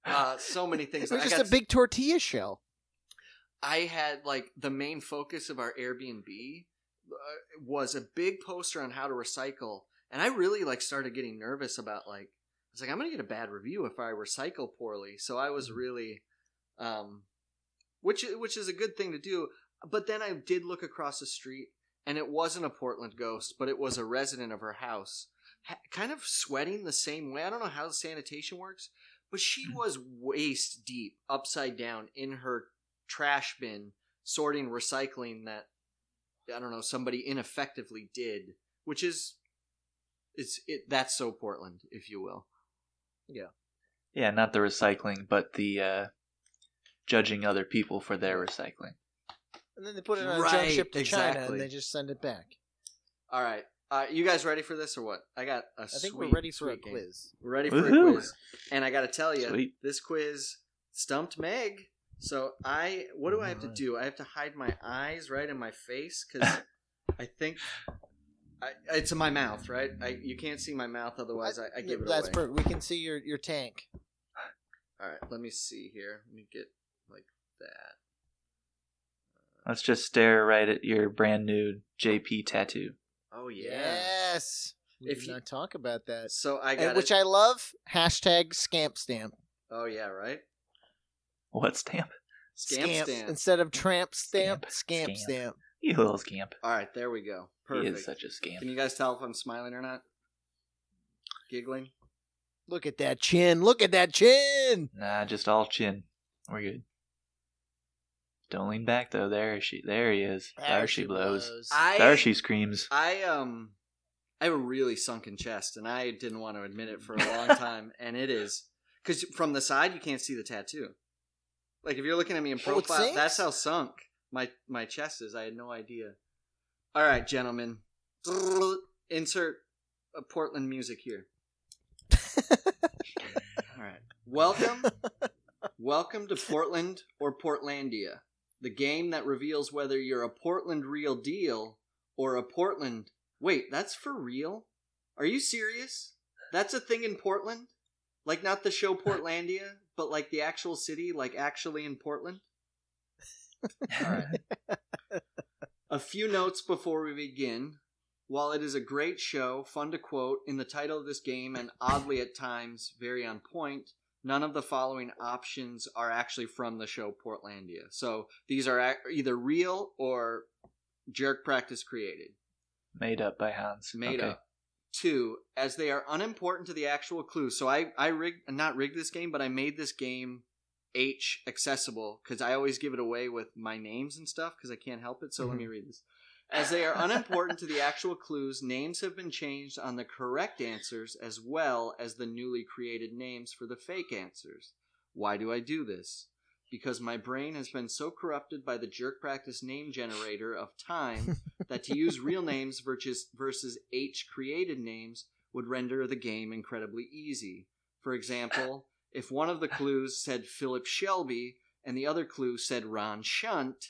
Uh, so many things. It was I just a big tortilla shell. I had like the main focus of our Airbnb Uh, was a big poster on how to recycle, and I really like started getting nervous about like I was like I'm gonna get a bad review if I recycle poorly. So I was mm-hmm. really, um, which which is a good thing to do. But then I did look across the street, and it wasn't a Portland ghost, but it was a resident of her house, ha- kind of sweating the same way. I don't know how the sanitation works, but she mm-hmm. was waist deep, upside down in her trash bin sorting recycling that I don't know somebody ineffectively did, which is it's it that's so Portland, if you will. Yeah, Yeah, not the recycling, but the uh, judging other people for their recycling. And then they put it on a Right, junk ship to China and they just send it back. All right. Uh, you guys ready for this or what? I got a I think we're ready for a game. quiz. We're ready for Woohoo. a quiz. And I got to tell you, Sweet. this quiz stumped Meg. So I, what do I have to do? I have to hide my eyes right in my face because I think I, it's in my mouth, right? I, you can't see my mouth, otherwise I, I give it That's away. perfect. We can see your, your tank. All right, let me see here. Let me get like that. Let's just stare right at your brand new JP tattoo. Oh yeah. Yes. We If did you- not talk about that. So I And- got which I love. Hashtag scamp stamp. Oh yeah, right. What stamp? Scamp stamp. Instead of tramp stamp, Scamp. scamp Scamp. stamp. You little scamp. All right, there we go. Perfect. He Perfect. is such a scamp. Can you guys tell if I'm smiling or not? Giggling. Look at that chin. Look at that chin. Nah, just all chin. We're good. Don't lean back though. There she. There he is. There, she blows. I There she screams. I um I have a really sunken chest and I didn't want to admit it for a long time and it is cuz from the side you can't see the tattoo. Like if you're looking at me in Oh, it profile, that's how sunk my my chest is. I had no idea. All right, gentlemen. Insert a Portland music here. All right. Welcome Welcome to Portland or Portlandia, the game that reveals whether you're a Portland real deal or a Portland. Wait, that's for real? Are you serious? That's a thing in Portland? Like not the show Portlandia, but like the actual city, like actually in Portland? All right. A few notes before we begin. While it is a great show, fun to quote, in the title of this game, and oddly at times very on point, none of the following options are actually from the show Portlandia. So these are either real or jerk practice created, Made up by Hans. made Okay. up. Two, as they are unimportant to the actual clue. So I I rigged not rigged this game, but I made this game H accessible because I always give it away with my names and stuff because I can't help it. So let me mm-hmm. read this. As they are unimportant to the actual clues, names have been changed on the correct answers as well as the newly created names for the fake answers. Why do I do this? Because my brain has been so corrupted by the jerk practice name generator of time that to use real names versus, versus H created names would render the game incredibly easy. For example, if one of the clues said Philip Shelby and the other clue said Ron Shunt,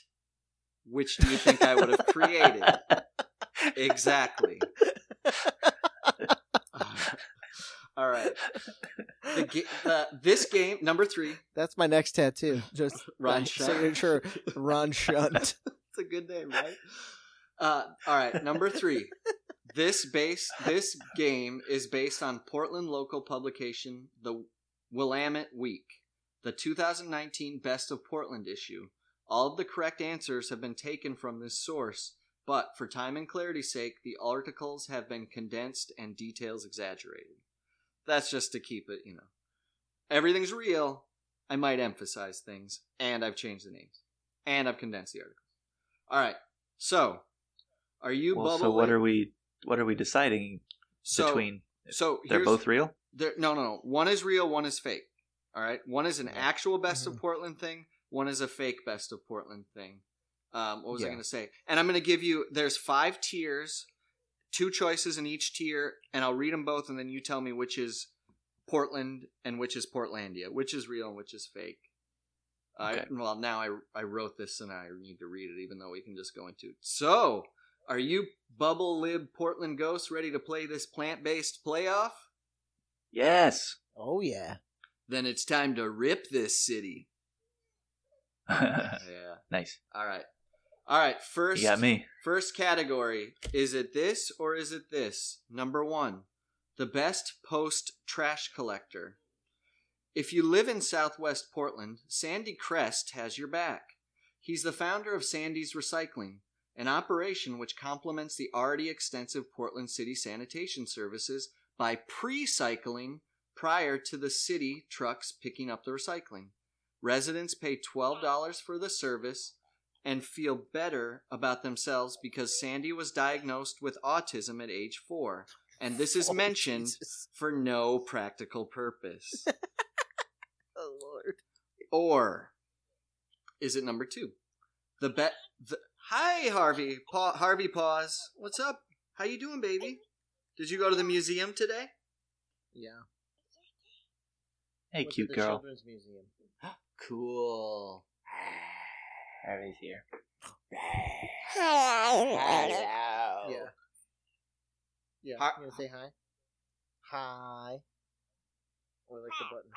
which do you think I would have created? Exactly. All right. The, ga- the, this game, number three, That's my next tattoo. Just Ron Shunt. signature Ron Shunt. It's a good name, right? Uh, all right, number three. This base this game is based on Portland local publication The Willamette Week, the 2019 Best of Portland issue. All of the correct answers have been taken from this source, but for time and clarity's sake, the articles have been condensed and details exaggerated. That's just to keep it, you know. Everything's real. I might emphasize things, and I've changed the names, and I've condensed the articles. All right. So, are you Well, bubble? so what are we? What are we deciding so, between? So They're both real. They're, no, no, no. One is real. One is fake. All right. One is an actual best Mm-hmm. of Portland thing. One is a fake best of Portland thing. Um, what was I going to say? And I'm going to give you. There's five tiers, two choices in each tier, and I'll read them both, and then you tell me which is Portland and which is Portlandia, which is real and which is fake. I Okay. well, now I I wrote this and I need to read it, even though we can just go into it. So, are you Bubble Lib Portland Ghost ready to play this plant based playoff? Yes. Oh yeah. Then it's time to rip this city. Yeah. nice. All right. All right. First, You got me. First category is it this or is it this? Number one, the best post trash collector. If you live in southwest Portland, Sandy Crest has your back. He's the founder of Sandy's Recycling, an operation which complements the already extensive Portland City sanitation services by pre cycling prior to the city trucks picking up the recycling. Residents pay $12 for the service and feel better about themselves because Sandy was diagnosed with autism at age four. And this is Oh, mentioned Jesus. for no practical purpose. Oh lord. or is it number two? The bet. The, hi, Harvey. Pa- Harvey, pause. What's up? How you doing, baby? Did you go to the museum today? Yeah. Hey, Went to cute the girl. Children's Museum. Cool. Harvey's here. Hello. Yeah. Yeah. Hi- You gonna say hi? Hi. Or like the button.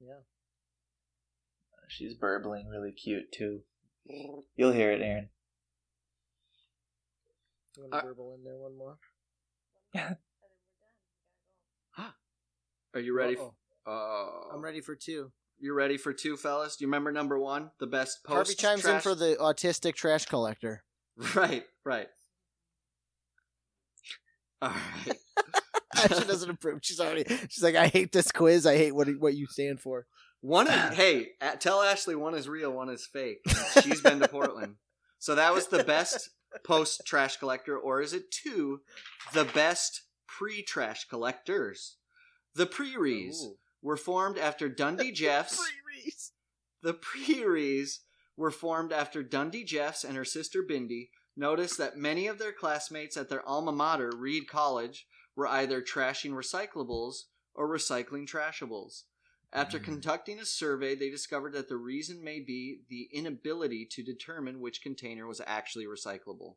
Yeah. She's burbling really cute too. You'll hear it, Aaron. You want Uh, burble in there one more? Are you ready? Uh-oh. Oh, I'm ready for two. You ready for two, fellas? Do you remember number one? The best post. Harvey chimes in for the autistic trash collector. Right, right. All right. she doesn't approve. She's already. She's like, I hate this quiz. I hate what what you stand for. One is hey, tell Ashley one is real, one is fake. She's been to Portland. So that was the best post trash collector, or is it two, the best pre trash collectors? The pre-rees Ooh. Were formed after Dundee Jeffs. The pre-rees were formed after Dundee Jeffs and her sister Bindi noticed that many of their classmates at their alma mater, Reed College, were either trashing recyclables or recycling trashables. After hmm. conducting a survey, they discovered that the reason may be the inability to determine which container was actually recyclable.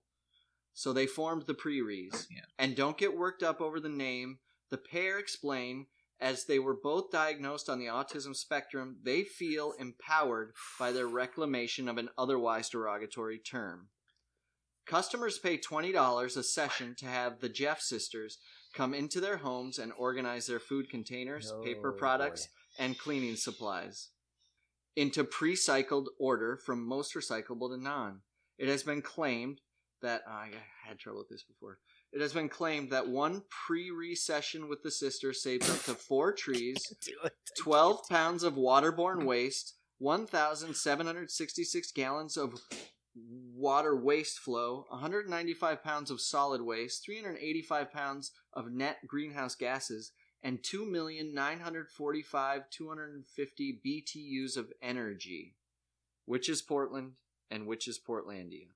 So they formed the pre-rees. Yeah. And don't get worked up over the name. The pair explain as they were both diagnosed on the autism spectrum, they feel empowered by their reclamation of an otherwise derogatory term. Customers pay $20 a session to have the Jeff sisters come into their homes and organize their food containers, oh, paper Oh, products, and cleaning supplies into pre-cycled order from most recyclable to non. It has been claimed that I had trouble with this before. It has been claimed that one pre-recession with the sister saved up to four trees, 12 pounds of waterborne waste, 1,766 gallons of water waste flow, 195 pounds of solid waste, 385 pounds of net greenhouse gases, and 2,945,250 BTUs of energy. Which is Portland and which is Portlandia?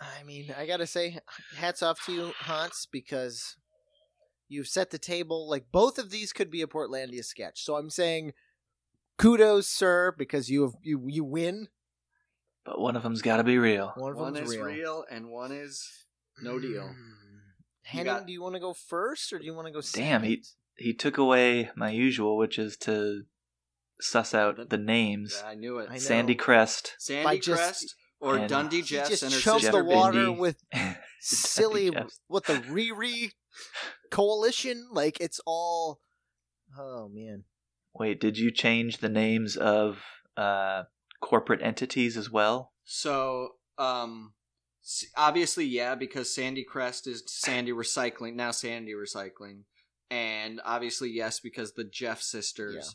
I mean, I gotta say, hats off to you, Hans, because you've set the table. Like both of these could be a Portlandia sketch. So I'm saying, kudos, sir, because you have you you win. But one of them's got to be real. One of One them's is real. real. and one is no deal. Mm. Henning, got- do you want to go first or do you want to go Damn, he- He took away my usual, which is to suss out the names. I knew it. I. Sandy Crest. Sandy By just- Crest or and- Dundee He Jeffs just and her choked sister the water Bindi. with silly what the Riri coalition. Like it's all. Oh man. Wait, did you change the names of uh, corporate entities as well? So, um, obviously, yeah, because Sandy Crest is Sandy Recycling now. Sandy Recycling, and obviously, yes, because the Jeff sisters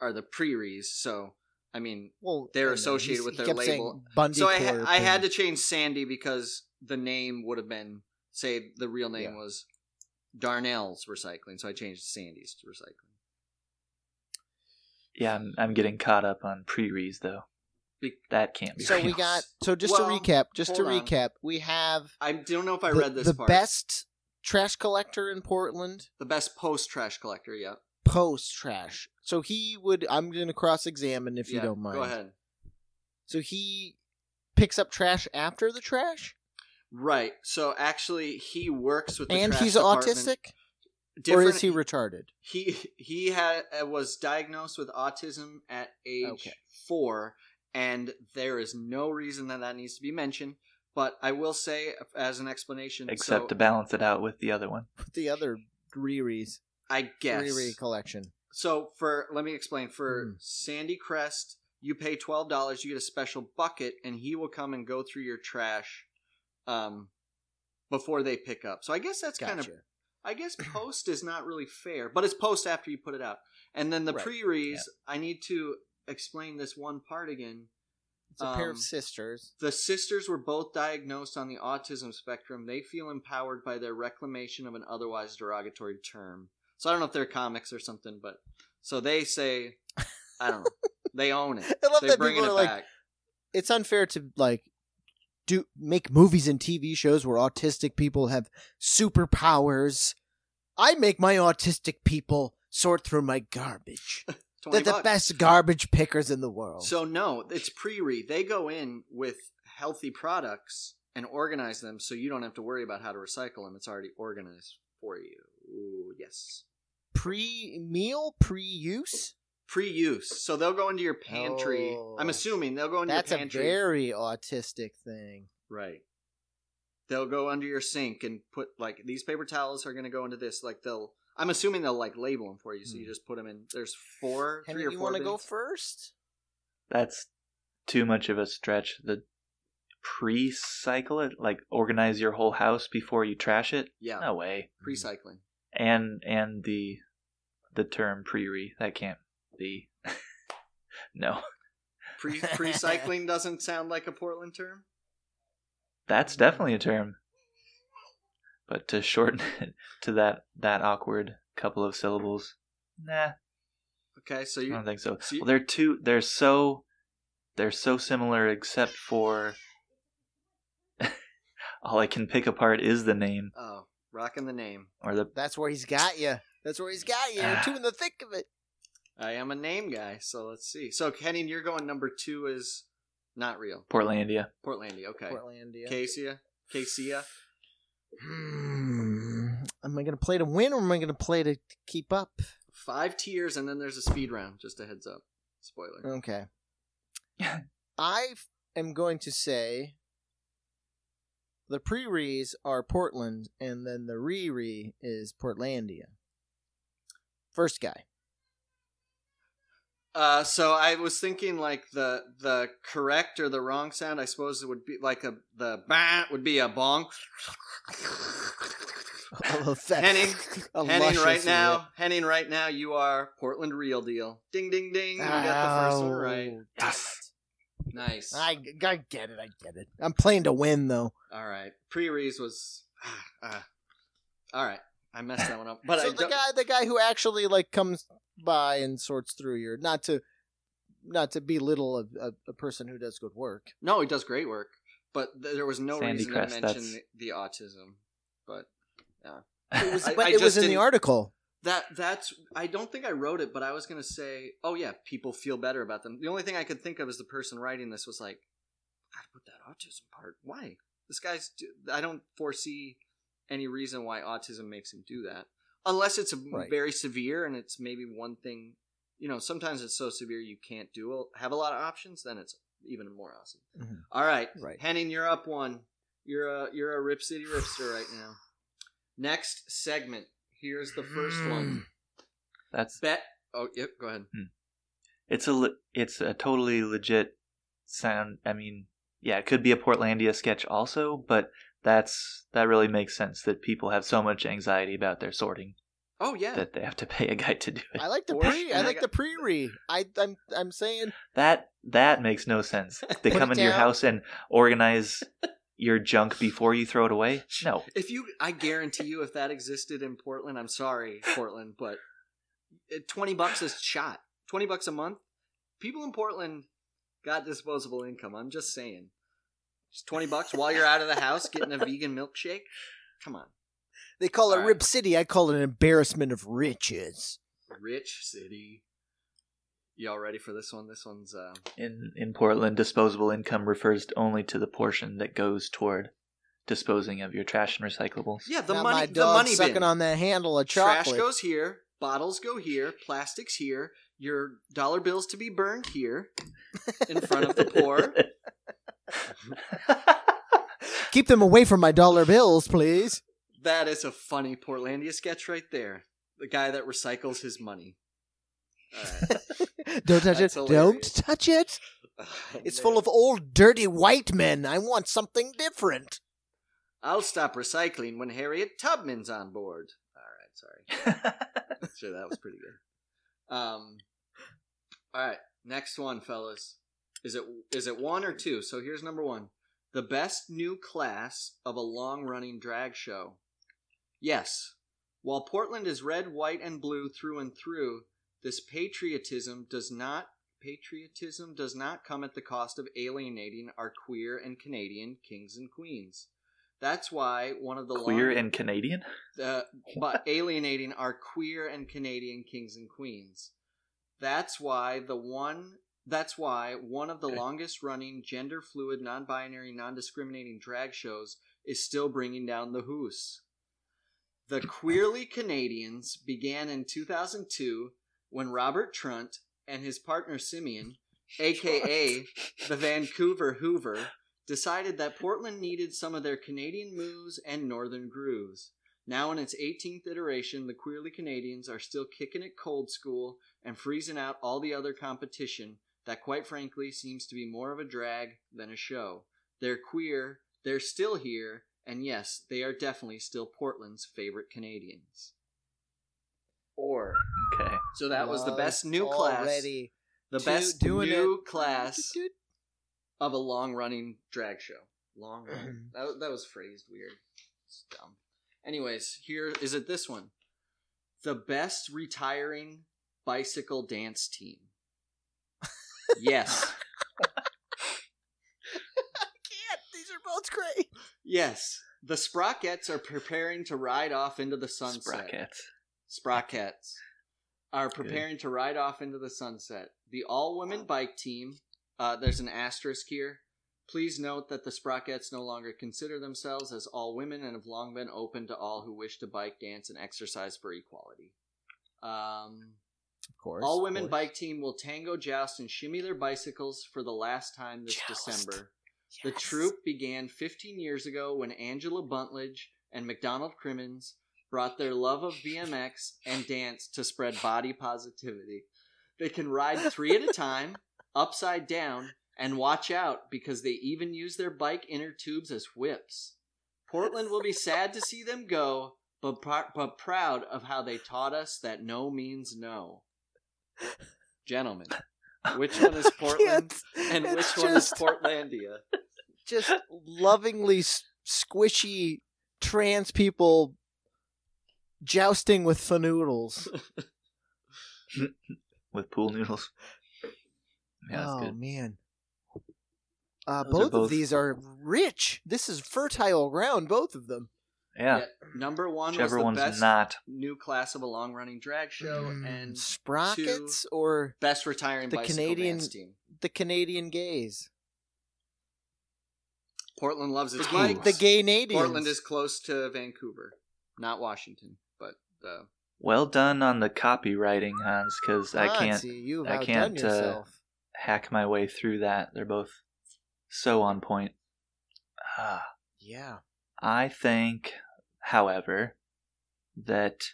are the Preeries. So, I mean, Well, They're associated with their label. Bundy so I ha- I had to change Sandy because the name would have been say the real name Yeah. was Darnell's Recycling, so I changed Sandy's to Recycling. Yeah, I'm, I'm getting caught up on pre-rees though. Be- That can't be. So we got. So just Well, to recap, just to on. recap, we have I don't know if I the, read this the part. best trash collector in Portland. the best post trash collector. Yeah, Post trash. So he would. I'm going to cross examine if you don't mind. Go ahead. So he picks up trash after the trash, Right. So actually, he works with the and trash he's department. autistic, or is he retarded? he he had uh, was diagnosed with autism at age Okay. four, and there is no reason that that needs to be mentioned. But I will say, as an explanation, except so to balance it out with the other one. The other Riri's I guess Riri collection. So for let me explain for Hmm. Sandy Crest, you pay twelve dollars, you get a special bucket, and he will come and go through your trash, um, before they pick up. So I guess that's kind of I guess post is not really fair, but it's post after you put it out. And then the Right. pre-rees, I need to explain this one part again. It's a pair um, of sisters. The sisters were both diagnosed on the autism spectrum. They feel empowered by their reclamation of an otherwise derogatory term. So I don't know if they're comics or something, but So they say, I don't know, they own it. I love They're that bringing people it are like, back. it's unfair to like do make movies and TV shows where autistic people have superpowers. I make my autistic people sort through my garbage. They're the bucks. best garbage pickers in the world. So no, it's pre-read. They go in with healthy products and organize them, so you don't have to worry about how to recycle them. It's already organized for you. Ooh, yes, pre meal, pre use. pre-use. So they'll go into your pantry. Oh. I'm assuming they'll go into That's your a pantry. very autistic thing. Right. They'll go under your sink and put like these paper towels are going to go into this. Like they'll. I'm assuming they'll like label them for you, so you hmm. just put them in. There's four, Henry, three or you four. want to go first? That's too much of a stretch. The pre-cycle it, like organize your whole house before you trash it. Yeah, No way. pre-cycling. And and the the term pre-re that can't be. no, Pre pre-cycling doesn't sound like a Portland term. that's definitely a term. But to shorten it to that that awkward couple of syllables, nah, Okay, so I don't think so. so you- Well, they're two. They're so they're so similar, except for all I can pick apart is the name oh rocking the name. or the That's where he's got you. That's where he's got you. You're too in the thick of it. I am a name guy, so let's see. So Kenny, you're going number two is not real. Portlandia. Portlandia, okay. Portlandia. Casey, Casey, Hmm. Am I going to play to win or am I going to play to keep up? five tiers, and then there's a speed round. Just a heads up. Spoiler. Okay. I am going to say the pre-re's are Portland, and then the re-re is Portlandia. First guy. Uh, so I was thinking like the the correct or the wrong sound. I suppose it would be like a the bah would be a bonk. Oh, Henning, a Henning, right now, Henning, right now, you are Portland real deal. Ding, ding, ding. You got the first one right. Oh, damn Nice. I, I get it. I get it. I'm playing to win, though. All right. Pre Reese was. Uh, all right. I messed that one up. But so I the don't, guy, the guy who actually like comes by and sorts through your, not to, not to belittle a, a, a person who does good work. no, he does great work. But th- there was no Sandy reason Crest, to mention the, the autism. But yeah, It was, I- but I it was in the article. That that's I don't think I wrote it, but I was gonna say, oh yeah, people feel better about them. The only thing I could think of as the person writing this was like, gotta put that autism part. Why? This guy's. I don't foresee any reason why autism makes him do that, unless it's a Right. very severe and it's maybe one thing. You know, sometimes it's so severe you can't do have a lot of options. Then it's even more awesome. Mhm. All right, Right. Henning, you're up one. You're a you're a Rip City Ripster right now. Next segment. Here's the first one. Mm. That's Bet. Oh, yep. Go ahead. Hmm. it's a le- it's a totally legit sound. I mean, yeah, it could be a Portlandia sketch also, but that's that really makes sense that people have so much anxiety about their sorting Oh yeah. that they have to pay a guy to do it. I like the Or- pre. I like the pre-re. I, I'm, I'm saying That that makes no sense. They Put come it into your down. house and organize your junk before you throw it away. No, if you, I guarantee you, if that existed in Portland, I'm sorry, Portland, but twenty bucks a shot, twenty bucks a month. People in Portland got disposable income. I'm just saying, just twenty bucks while you're out of the house getting a vegan milkshake. Come on, they call it All right. Rip City. I call it an embarrassment of riches. rich city. Y'all ready for this one? This one's uh, in in Portland, disposable income refers only to the portion that goes toward disposing of your trash and recyclables. yeah, the Got money, my the money sucking bin. on that handle of Trash goes here, bottles go here, plastics here, your dollar bills to be burned here in front of the poor. Keep them away from my dollar bills, please. That is a funny Portlandia sketch right there. The guy that recycles his money. Alright. Don't touch That's it. hilarious. Don't touch it. It's full of old, dirty white men. I want something different. I'll stop recycling when Harriet Tubman's on board. Alright, sorry. sure that was pretty good. Um Alright, next one, fellas. Is it is it one or two? So here's number one. The best new class of a long running drag show. Yes. While Portland is red, white, and blue through and through, This patriotism does not patriotism does not come at the cost of alienating our queer and Canadian kings and queens. That's why one of the Queer long- and Canadian? uh, but alienating our queer and Canadian kings and queens. That's why the one that's why one of the Okay. longest running gender fluid, non-binary, non-discriminating drag shows is still bringing down the Hoos. The Queerly Canadians began in 2002 when Robert Trunt and his partner Simeon, aka the Vancouver Hoover, decided that Portland needed some of their Canadian moves and northern grooves. Now in its 18th iteration, the Queerly Canadians are still kicking it cold school and freezing out all the other competition that, quite frankly, seems to be more of a drag than a show. They're queer, they're still here, and yes, they are definitely still Portland's favorite Canadians. Or, Okay. so that was the best new class. already. The Two- best doing new it. class of a long running drag show. Long run. that, that was phrased weird. It's dumb. Anyways, here is it this one. The best retiring bicycle dance team. yes. I can't. These are both great. Yes. The Sprockettes are preparing to ride off into the sunset. Sprockettes. Sprockettes are preparing to ride off into the sunset. The all women bike team, uh, there's an asterisk here. Please note that the Sprockettes no longer consider themselves as all women and have long been open to all who wish to bike, dance, and exercise for equality. Um, Of course. All women course. bike team will tango, joust, and shimmy their bicycles for the last time this Joust. December. The Yes. troop began 15 years ago when Angela Buntledge and McDonald Crimmins brought their love of BMX and dance to spread body positivity. They can ride three at a time, upside down, and watch out because they even use their bike inner tubes as whips. Portland will be sad to see them go, but, pr- but proud of how they taught us that no means no. Gentlemen, which one is Portland and which It's one is Portlandia? Just lovingly squishy trans people jousting with fanoodles. With pool noodles. Yeah, that's oh good. man. Uh, both, both- of these are rich. This is fertile ground, both of them. Yeah. Number one Whichever was the one's best not. new class of a long running drag show Mm, and Sprockettes or best retiring The Canadian- team. the Canadian gays, Portland loves its Ooh. the gay Canadians. Portland is close to Vancouver, not Washington, the Well done on the copywriting, Hans, because I can't see, I can't, uh, hack my way through that. They're both so on point. Ah. yeah. I think, however, that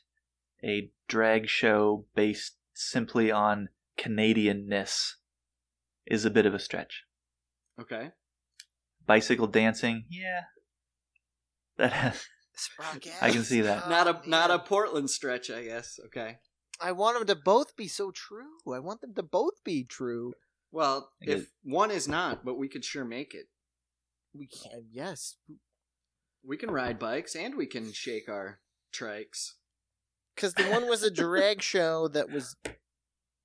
a drag show based simply on Canadianness is a bit of a stretch. okay. Bicycle dancing, yeah. That Sprockettes. I can see that. not Oh, a not a. Portland stretch, I guess. Okay. I want them to both be so true. I want them to both be true. Well, if one is not, but we could sure make it. We can, yes, We can ride bikes and we can shake our trikes. because the one was a drag show that was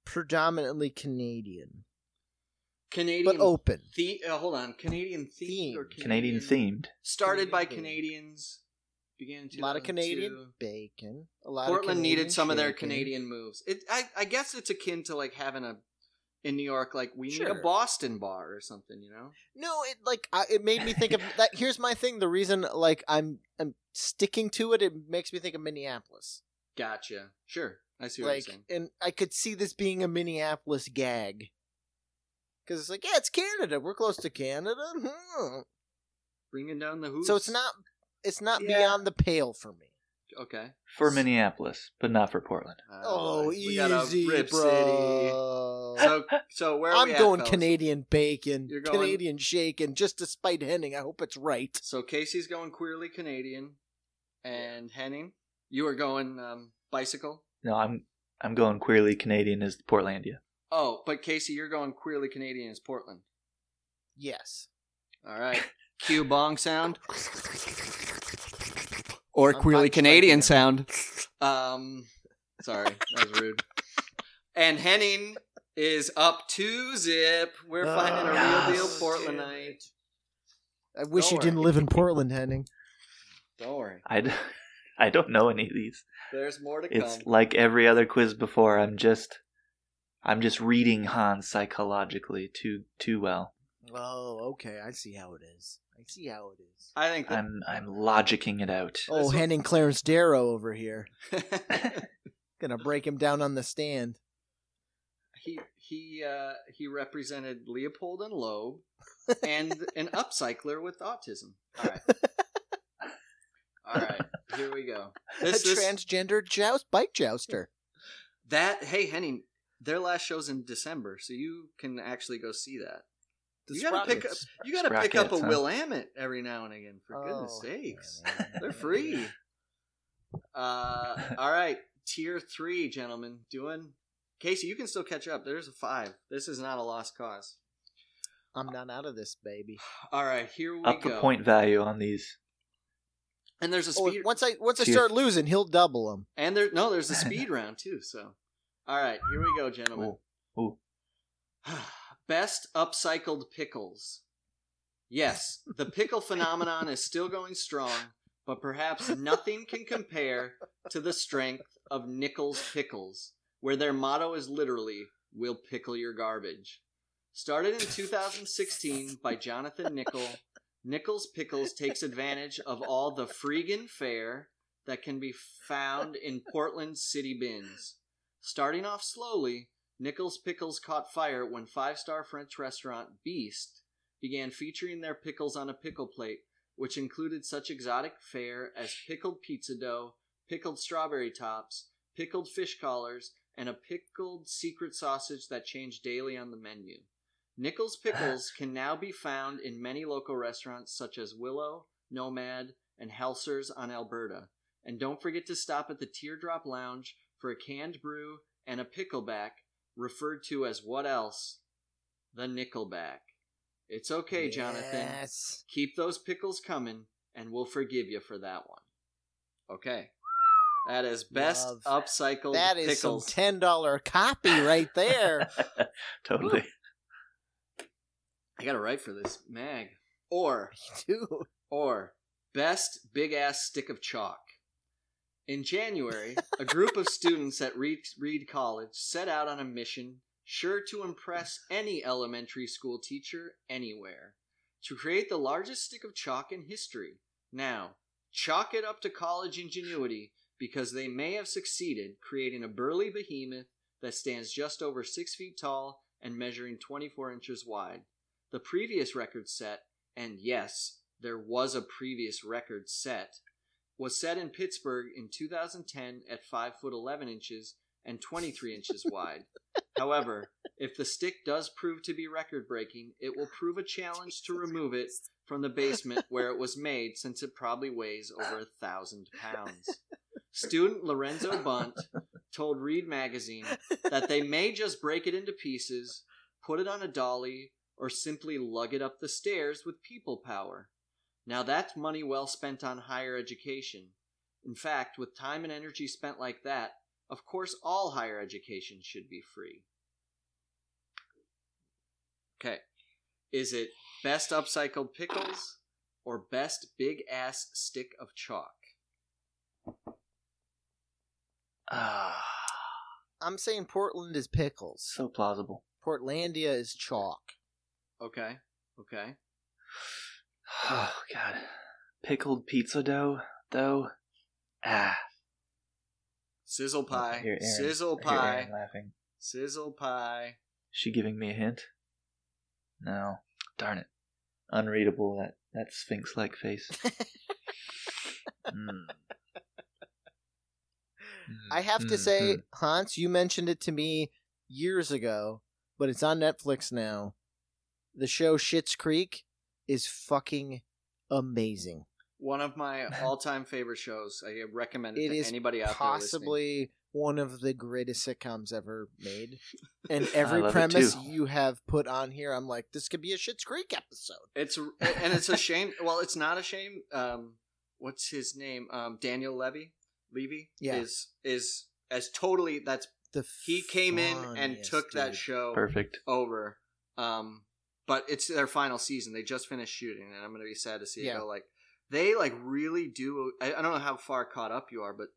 predominantly Canadian, Canadian but open. The, uh, hold on, Canadian themed or Canadian themed. Started by Canadian. Canadians, A lot of 2002. Canadian bacon. A lot. Portland needed some of their. Canadian moves. It, I, I guess it's akin to like having a in New York, like we need a Boston bar or something, you know? No, it like I, it made me think of that. Here's my thing. The reason like I'm I'm sticking to it. It makes me think of Minneapolis. Gotcha. Sure, I see what like, you're saying. and I could see this being a Minneapolis gag. Because it's like, yeah, it's Canada. We're close to Canada. Hmm. Bringing down the hoops. So it's not it's not Yeah. beyond the pale for me. okay. For Minneapolis, but not for Portland. Uh, Oh, we got a easy, Rip bro. City. So, so where are I'm we at, going fellas? Canadian bacon, You're going- Canadian shaken, just to spite Henning. I hope it's right. So Casey's going queerly Canadian, and Henning, you are going um, bicycle. No, I'm I'm going queerly Canadian as Portlandia. Oh, but Casey, you're going queerly Canadian as Portland. Yes. All right. Cue bong sound. Or I'm queerly Canadian sound. Um, sorry, that was rude. And Henning is up two zip. We're finding a real Ah, deal Portlandite. I wish Don't you didn't live in Portland, Henning. Don't worry. I, d- I don't know any of these. There's more to It's come. like every other quiz before. I'm just, I'm just reading Hans psychologically too too well. Oh, okay. I see how it is. I see how it is. I think that I'm I'm logicking it out. Oh, one- Henning Clarence Darrow over here. Gonna break him down on the stand. he he uh, he represented Leopold and Loeb and an upcycler with autism. All right. All right. Here we go. This, a this transgender joust bike jouster. that hey Henning, their last show's in December, so you can actually go see that. The you gotta pick up. You gotta pick up a Sprockettes, huh? Willamette every now and again. For goodness Oh, sakes, man. they're free. Uh, all right, tier three, gentlemen. Doing Casey, you can still catch up. There's a five. This is not a lost cause. I'm not out of this, baby. All right, here we Up go. the point value on these. And there's a Oh, speed. once I once I start losing, he'll double them. and there no, there's a speed round too. So, all right, here we go, gentlemen. Ooh. Ooh. Best upcycled pickles. Yes, the pickle phenomenon is still going strong, but perhaps nothing can compare to the strength of Nichols Pickles, where their motto is literally, We'll pickle your garbage. Started in 2016 by Jonathan Nickel, Nichols Pickles takes advantage of all the freegan fare that can be found in Portland city bins. Starting off slowly, Nichols Pickles caught fire when five star French restaurant Beast began featuring their pickles on a pickle plate, which included such exotic fare as pickled pizza dough, pickled strawberry tops, pickled fish collars, and a pickled secret sausage that changed daily on the menu. Nichols Pickles can now be found in many local restaurants such as Willow, Nomad, and Helsers on Alberta. And don't forget to stop at the Teardrop Lounge for a canned brew and a pickleback, referred to as what else? The Nickelback. It's okay, Jonathan. Keep those pickles coming, and we'll forgive you for that one. Okay. That is best Love. upcycled That is pickles. some ten dollar copy right there. totally. I gotta write for this mag. Or Dude. Or best big ass stick of chalk. In January, a group of students at Reed, Reed College set out on a mission sure to impress any elementary school teacher anywhere to create the largest stick of chalk in history. Now, chalk it up to college ingenuity because they may have succeeded creating a burly behemoth that stands just over six feet tall and measuring 24 inches wide. The previous record set, and yes, there was a previous record set, was set in Pittsburgh in 2010 at 5 foot 11 inches and 23 inches wide. However, if the stick does prove to be record breaking, it will prove a challenge to remove it from the basement where it was made since it probably weighs over a thousand pounds. Student Lorenzo Bunt told Reed Magazine that they may just break it into pieces, put it on a dolly, or simply lug it up the stairs with people power. Now that's money well spent on higher education. In fact, with time and energy spent like that, of course all higher education should be free. Okay. Is it best upcycled pickles or best big ass stick of chalk? Ah, I'm saying Portland is pickles. so plausible. Portlandia is chalk. Okay. Okay. Oh god, pickled pizza dough though. Ah, Sizzle pie. I Aaron- Sizzle pie. Aaron laughing. Sizzle pie. She giving me a hint? No, darn it. Unreadable that that sphinx-like face. Mm. I have to Mm, say, mm. Hans, you mentioned it to me years ago, but it's on Netflix now. The show Schitt's Creek is fucking amazing. One of my all-time favorite shows. I recommend it, It to is anybody out there Possibly one of the greatest sitcoms ever made. And every premise you have put on here, I'm like, this could be a Schitt's Creek episode. It's and it's a shame. Well, it's not a shame. Um, what's his name? Um, Daniel Levy. Levy Yeah. is is as totally that's the He came in and funniest, took that show Perfect. over. Um, but it's their final season. They just finished shooting, and I'm gonna be sad to see Yeah. it go. Like they like really do. I, I don't know how far caught up you are, but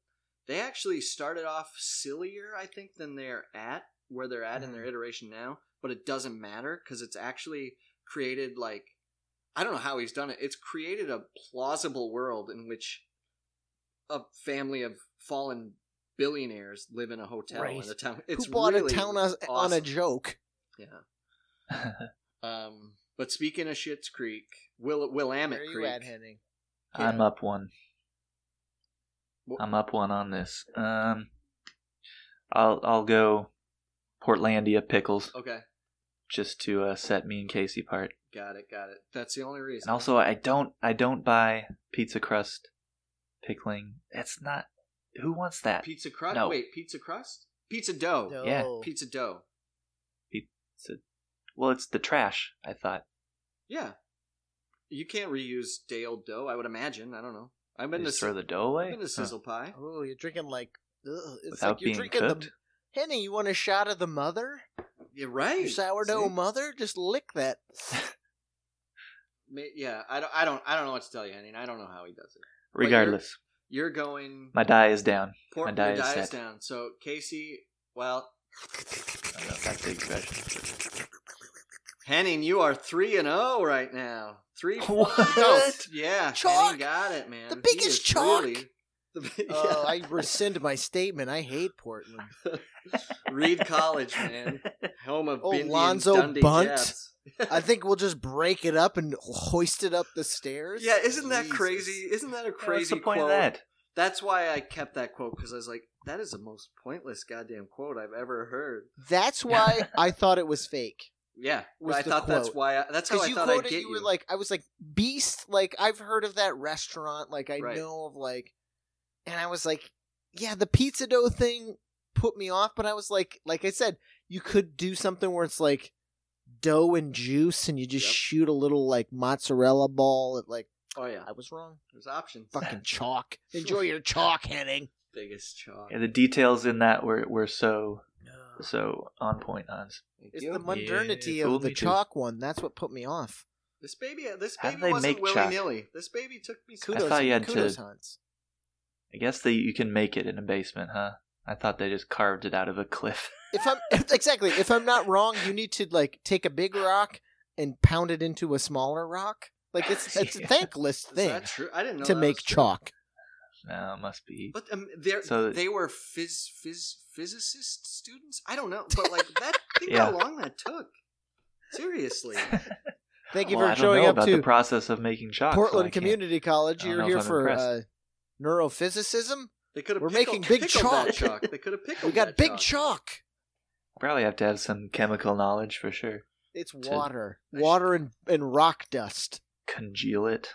they actually started off sillier, I think, than they're at where they're at in their mm-hmm. iteration now. But it doesn't matter because it's actually created like I don't know how he's done it. It's created a plausible world in which a family of fallen billionaires live in a hotel Right. in a town. It's Who bought really a town on, on a joke? Yeah. Um, but speaking of Schitt's Creek, Will Willamette Where are you Creek. at, Henning? I'm up one. I'm up one on this. Um, I'll I'll go Portlandia pickles Okay, just to uh, set me and Casey apart. got it, got it. That's the only reason. And also, I don't I don't buy pizza crust pickling. It's not. Who wants that? pizza crust. No. Wait, pizza crust? Pizza dough. Yeah. Pizza dough. Pizza. Well, it's the trash. I thought. Yeah. You can't reuse day old dough. I would imagine. I don't know. I've been You to throw the dough away I've been to Huh. sizzle pie. Oh, you're drinking like. Ugh, it's without like you're being drinking cooked. the. Henning, you want a shot of the mother? You're right. Your sourdough See? mother? Just lick that. Ma- Yeah, I don't. I don't. I don't know what to tell you, Henning. I don't know how he does it. you're- Regardless, You're going. my die is down. Port, my die your is die is set. down. So Casey, well, I don't know that big expression. Henning, you are three and zero right now. Three. What? No, yeah, Chalk? Henning got it, man. The biggest is chalk? really- the- Oh, yeah. I rescind my statement. I hate Portland. Reed College, man, home of Oh, Bindi Lonzo Dundee Bunt? Jets. I think we'll just break it up and hoist it up the stairs. Yeah, isn't that Jesus. crazy? Isn't that a What's crazy the point quote? of that? That's why I kept that quote because I was like, that is the most pointless goddamn quote I've ever heard. That's why I thought it was fake. Yeah, Was I the thought that's why. I, that's how Because I you thought I'd get you were like, I was like, Beast. Like I've heard of that restaurant. Like I Right. know of like, and I was like, yeah, the pizza dough thing put me off. But I was like, like I said, you could do something where it's like dough and juice, and you just Yep. shoot a little like mozzarella ball at like. oh yeah, I was wrong. there's options. Fucking chalk. Enjoy your chalk, Henning. biggest chalk. Yeah, the details in that were were so so on point, Hans. It's you. the modernity Yeah, of fooled the me too. chalk one. That's what put me off. This baby, uh, this How baby wasn't willy chalk? nilly. This baby took me. some- Kudos, thought you had kudos, to- Hans. I guess they you can make it in a basement, huh? I thought they just carved it out of a cliff. If I'm exactly, if I'm not wrong, you need to like take a big rock and pound it into a smaller rock. Like it's it's a Yeah. thankless Is thing that true? I didn't know to that make was true. chalk. No, it must be. But um, they're, So- they were phys, phys, physicist students. I don't know, but like that. Think Yeah. how long that took. Seriously. Thank you Well, for I don't showing know up about to the process of making chalk. Portland can't- Community College. You're here for uh, neurophysicism. They could have. We're pickled, making big pickled that chalk. chalk. They could have pickled. We got that big chalk. chalk. Probably have to have some chemical knowledge for sure. It's water, water and, and rock dust. Congeal it.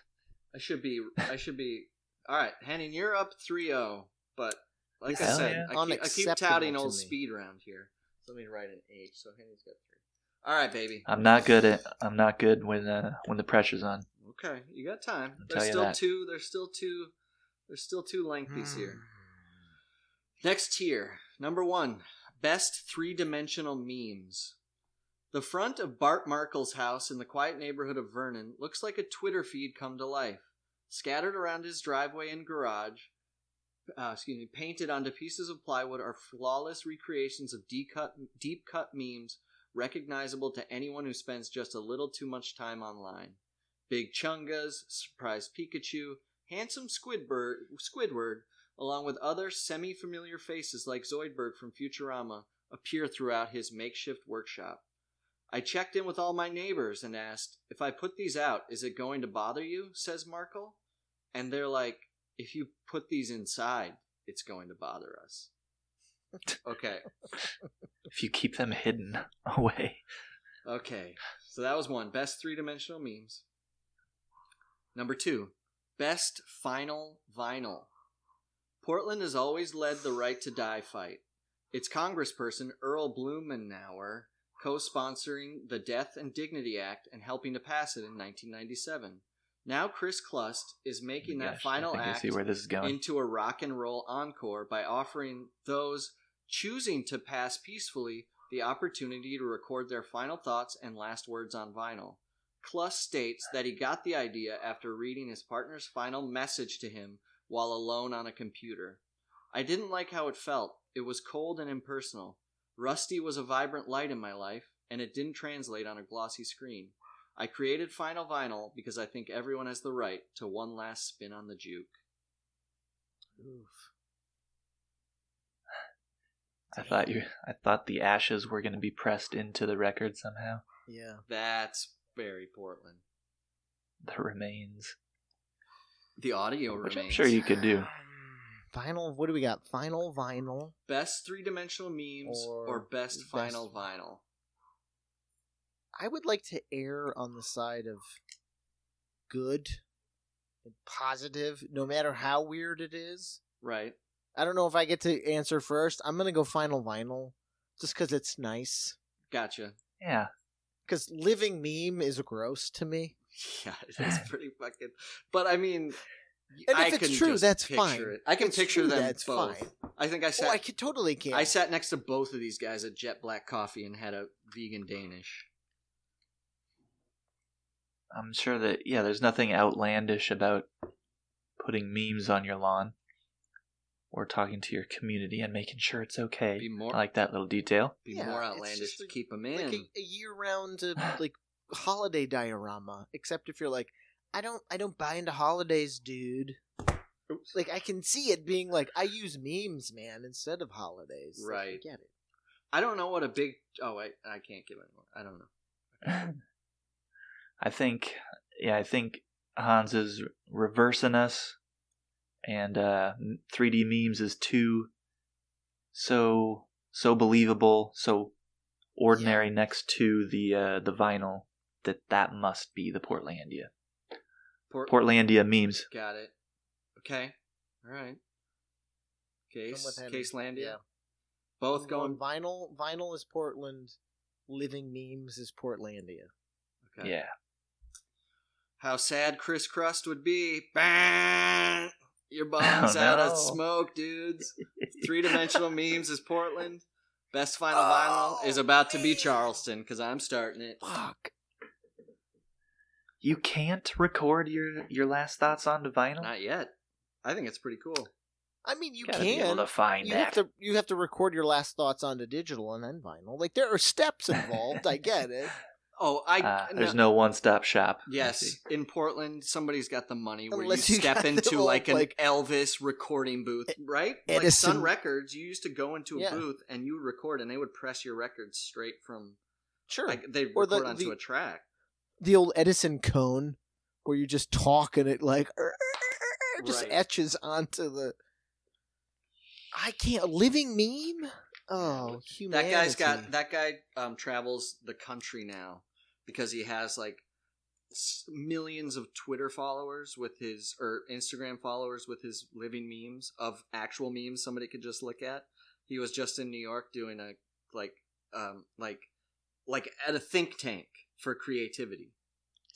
I should be. I should be. All right, Henning, you're up 3-0, But like This I is said, I keep, I keep touting old me. speed round here. So let me write an H. So Henny's got three. All right, baby. I'm not good at. I'm not good when uh, when the pressure's on. Okay, you got time. I'll There's still that. two. There's still two. There's still two lengthies Hmm. here. Next tier, number one, best three-dimensional memes. The front of Bart Markle's house in the quiet neighborhood of Vernon looks like a Twitter feed come to life. Scattered around his driveway and garage, uh, excuse me, painted onto pieces of plywood are flawless recreations of deep cut, memes recognizable to anyone who spends just a little too much time online. Big Chungus, Surprise Pikachu, handsome Squidward, Squidward, along with other semi-familiar faces like Zoidberg from Futurama, appear throughout his makeshift workshop. I checked in with all my neighbors and asked, if I put these out, is it going to bother you? says Markle. And they're like, if you put these inside, it's going to bother us. Okay. If you keep them hidden away. Okay. So that was one. Best three dimensional memes. Number two. Best final vinyl. Portland has always led the right to die fight. Its congressperson, Earl Blumenauer, co sponsoring the Death and Dignity Act and helping to pass it in 1997. Now Chris Klust is making that Gosh, final act see where this is going. into a rock and roll encore by offering those choosing to pass peacefully the opportunity to record their final thoughts and last words on vinyl. Kluss states that he got the idea after reading his partner's final message to him while alone on a computer. I didn't like how it felt. It was cold and impersonal. Rusty was a vibrant light in my life, and it didn't translate on a glossy screen. I created Final Vinyl because I think everyone has the right to one last spin on the juke. Oof. I thought you. I thought the ashes were going to be pressed into the record somehow. Yeah. That's very Portland. The remains, The audio which remains. I'm sure you could do. Final What do we got? Final vinyl. Best three dimensional memes or, Or best, best- final vinyl. I would like to err on the side of good and positive, no matter how weird it is. Right. I don't know if I get to answer first. I'm gonna go final vinyl, just because it's nice. Gotcha. Yeah, Because living meme is gross to me. Yeah, it is pretty fucking. But I mean, And I if it's true, that's fine. It. I can It's picture true, them that's both. fine. I think I sat. Oh, I could totally can. I sat next to both of these guys at Jet Black Coffee and had a vegan Danish. I'm sure that. Yeah, there's nothing outlandish about putting memes on your lawn or talking to your community and making sure it's okay. Be more- I like that little detail. Be Yeah, more outlandish to a- keep them in. like a, a year-round uh, like holiday diorama. Except if you're like, I don't, I don't buy into holidays, dude. Like I can see it being like I use memes, man, instead of holidays. Like, I Right. get it. I don't know what a big. Oh, I I can't give anymore. I don't know. I think, yeah, I think Hans is reversing us, and uh, 3D memes is too so so believable, so ordinary next to the uh, the vinyl that that must be the Portlandia. Port- Portlandia memes. Got it. Okay. All right. Case with Case Landia. Yeah. Both I'm going. vinyl. Vinyl is Portland. Living memes is Portlandia. Okay. Yeah. How sad Chris Crust would be. Bang! Your bomb's Oh, out no. of smoke, dudes. Three dimensional memes is Portland. Best final Oh, vinyl is about to be. Charleston because I'm starting it. Fuck. You can't record your your last thoughts onto vinyl. Not yet. I think it's pretty cool. I mean, you Gotta be able can. to find You that. have to. You have to record your last thoughts onto digital and then vinyl. Like there are steps involved. I get it. Oh, I. Uh, there's no one stop shop. Yes, in Portland, somebody's got the money where Unless you you step got into old, like an like- Elvis recording booth, right? Like Sun Records, you used to go into a Yeah. booth and you would record, and they would press your records straight from Sure. like they Or record the- onto the- a track. the old Edison cone where you just talk and it like just Right. etches onto the. I can't living meme. Oh, humanity. That guy's got that guy um, travels the country now because he has like millions of Twitter followers with his or Instagram followers with his living memes of actual memes somebody could just look at. He was just in New York doing a like um like like at a think tank for creativity.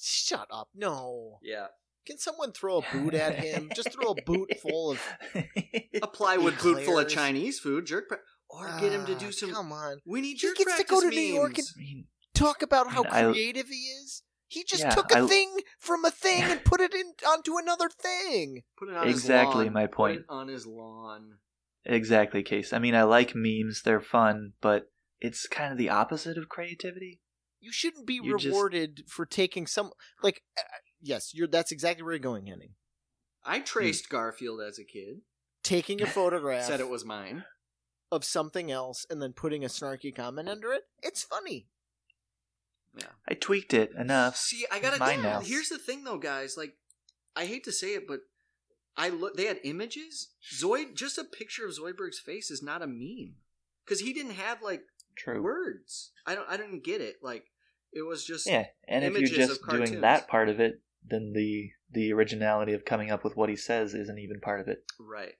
Shut up! No, Yeah, can someone throw a boot at him? just throw a boot full of. a plywood boot full of Chinese food, jerk. Pra- or get him to Ah, do some. Come on, We need He jerk gets to practice go to New York memes. I mean, talk about how I- creative he is. He just Yeah, took a I- thing from a thing and put it in onto another thing. Put it on Exactly his lawn. my Put point. it on his lawn. exactly, Case. I mean, I like memes; they're fun, but it's kind of the opposite of creativity. You shouldn't be You just- rewarded for taking some like. Uh, yes, you're. That's exactly where you're going, Henning. I traced Garfield as a kid. Taking a photograph Said it was mine. of something else and then putting a snarky comment under it. It's funny. I tweaked it enough. See, I gotta. Mine now. Here's the thing, though, guys. Like, I hate to say it, but I look. They had images. Zoid, just a picture of Zoidberg's face is not a meme because he didn't have like True. words. I don't. I didn't get it. Like, it was just. Yeah, and if you're just doing that part of it, then the the originality of coming up with what he says isn't even part of it. Right.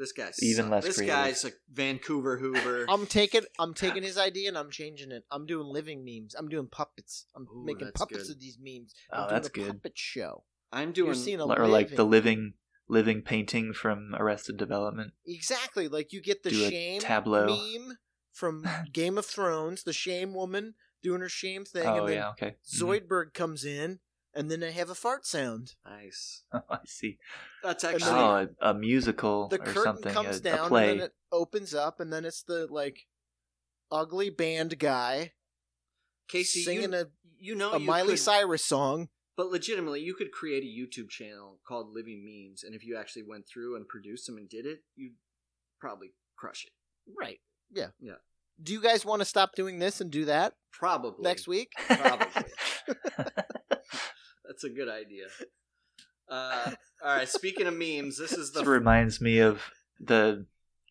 This guy's Even suck- less This creative. guy's like Vancouver Hoover. I'm taking. I'm taking his idea and I'm changing it. I'm doing living memes. I'm doing puppets. I'm Ooh, making puppets good. of these memes. Oh, I'm doing that's a good. puppet show. I'm You're doing. seeing a or like the living- living living painting from Arrested Development. Exactly. Like you get the Do shame tableau. meme from Game of Thrones, the shame woman doing her shame thing, oh and then yeah, okay. Mhm. Zoidberg comes in, and then I have a fart sound. Nice. Oh, I see. That's actually Oh, a, a musical The or curtain something, comes a, down, a play. and then it opens up, and then it's the like ugly band guy Casey. singing you, a, you know a you Miley could, Cyrus song. but legitimately, you could create a YouTube channel called Living Memes, and if you actually went through and produced them and did it, you'd probably crush it. Right. Yeah. Yeah. Do you guys want to stop doing this and do that Probably next week? Probably. That's a good idea. Uh, all right. Speaking of memes, this is the This reminds me of the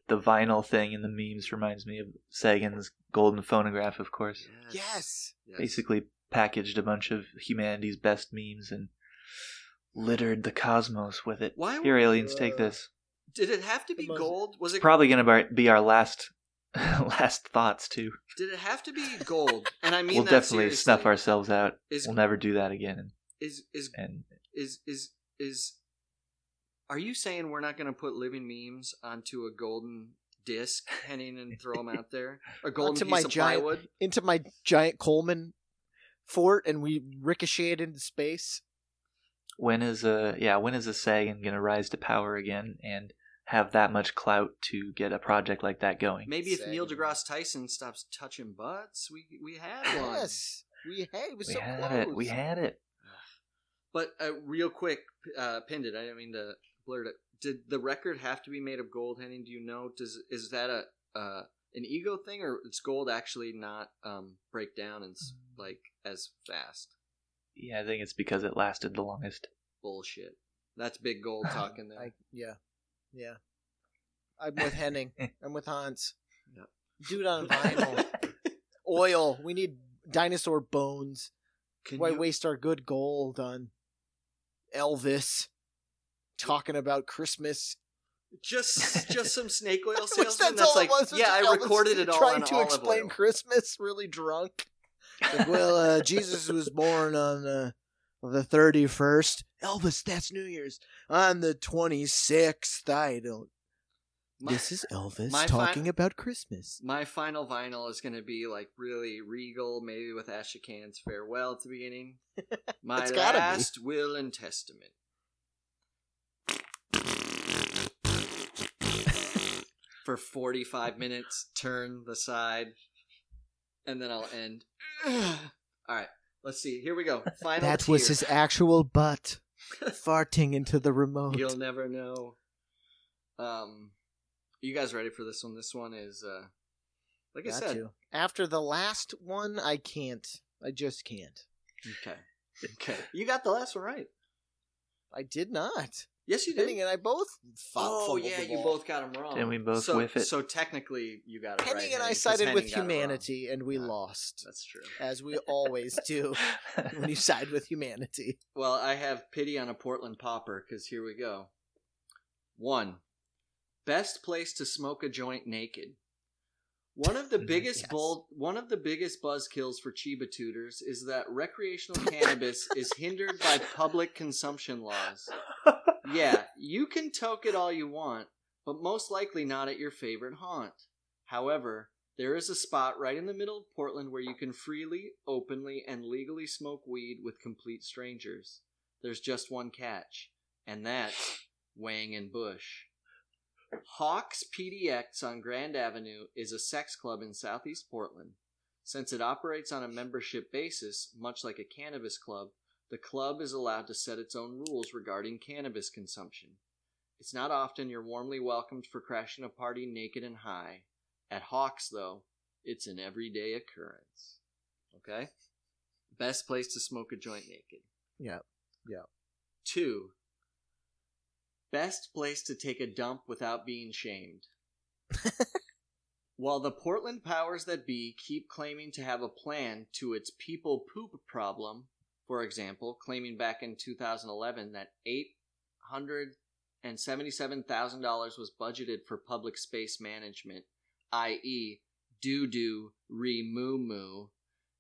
the vinyl thing in the memes. Reminds me of Sagan's golden phonograph, of course. Yes. Yes. Basically, packaged a bunch of humanity's best memes and littered the cosmos with it. Why Here, aliens, take Uh, this. did it have to be gold? Was it Probably gonna be our last last thoughts too. Did it have to be gold? And I mean we'll that definitely seriously. snuff ourselves out. Is we'll never do that again. Is is And is is is are you saying we're not going to put living memes onto a golden disc henning and throw them out there a golden Onto piece my of giant- plywood Into my giant Coleman fort, and we ricochet it into space. when is a yeah when is a Sagan gonna rise to power again and have that much clout to get a project like that going? maybe if neil degrasse tyson stops touching butts we we had one Yes. We hey, it was we so had close. it. We had it. But uh, real quick uh pinned it i didn't mean to blurt it did the record have to be made of gold henning do you know does is that a uh an ego thing or does gold actually not um break down and s- like as fast Yeah, I think it's because it lasted the longest. bullshit that's big gold talking there I, yeah, yeah. I'm with Henning. I'm with Hans. Yep. Dude on vinyl. Oil. We need dinosaur bones. Can Why you- waste our good gold on Elvis talking about Christmas? just just some snake oil salesman that's that's all like it was. was yeah i Elvis recorded it all trying on to explain oil. Christmas, really drunk. Like, well, uh, Jesus was born on uh, the thirty first. Elvis, that's New Year's on the twenty sixth. I don't. My- This is Elvis talking about Christmas. my final vinyl is going to be like really regal maybe with Ashokan's farewell at the beginning my gotta be. last will and testament for 45 minutes turn the side and then i'll end all right let's see here we go final That was his actual butt farting into the remote. You'll never know. Um, you guys ready for this one? This one is, uh, like I said, to. After the last one, I can't. I just can't. okay, okay. You got the last one right. I did not. Yes, you Henning did. and I both. fu- Oh yeah, you both got them wrong. And we both so, whiff it. So technically, you got it Henning right. and I sided with Henning got it wrong. humanity, and we Yeah. lost, That's true. as we always do when you side with humanity. Well, I have pity on a Portland popper because here we go. One, best place to smoke a joint naked. One of the mm-hmm. biggest Yes. bull, one of the biggest buzzkills for Chiba tutors is that recreational cannabis is hindered by public consumption laws. Yeah, you can toke it all you want, but most likely not at your favorite haunt. However, there is a spot right in the middle of Portland where you can freely, openly, and legally smoke weed with complete strangers. There's just one catch, and that's Wang and Bush. Hawks PDX on Grand Avenue is a sex club in southeast Portland. Since it operates on a membership basis, much like a cannabis club, the club is allowed to set its own rules regarding cannabis consumption. It's not often you're warmly welcomed for crashing a party naked and high. At Hawks, though, it's an everyday occurrence. Okay? Best place to smoke a joint naked. Yeah, yeah. Two, best place to take a dump without being shamed. While the Portland powers that be keep claiming to have a plan to its people poop problem, for example, claiming back in 2011 that $877,000 was budgeted for public space management, i.e., doo doo re moo moo,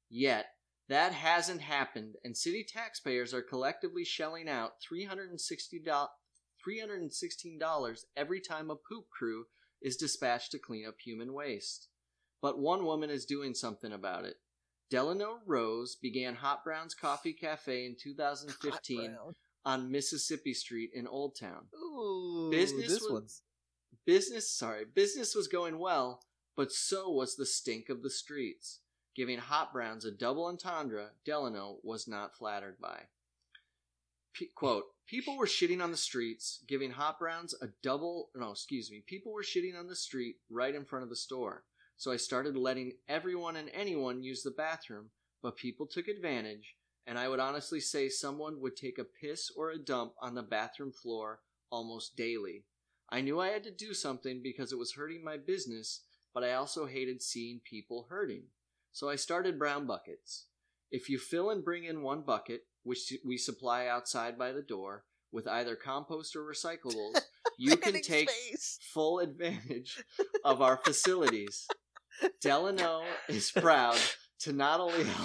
yet that hasn't happened, and city taxpayers are collectively shelling out $360, $316 every time a poop crew is dispatched to clean up human waste. But one woman is doing something about it. Delano Rose began Hot Brown's Coffee Cafe in 2015 on Mississippi Street in Old Town. Ooh, Business this was- one's Business, sorry, business was going well, but so was the stink of the streets. Giving Hot Browns a double entendre, Delano was not flattered by. P- quote, people were shitting on the streets, giving Hot Browns a double, no, excuse me, people were shitting on the street right in front of the store. So I started letting everyone and anyone use the bathroom, but people took advantage, and I would honestly say someone would take a piss or a dump on the bathroom floor almost daily. I knew I had to do something because it was hurting my business, but I also hated seeing people hurting. So I started brown buckets. If you fill and bring in one bucket, which we supply outside by the door, with either compost or recyclables, you can take face. full advantage of our facilities. Delano is proud to not only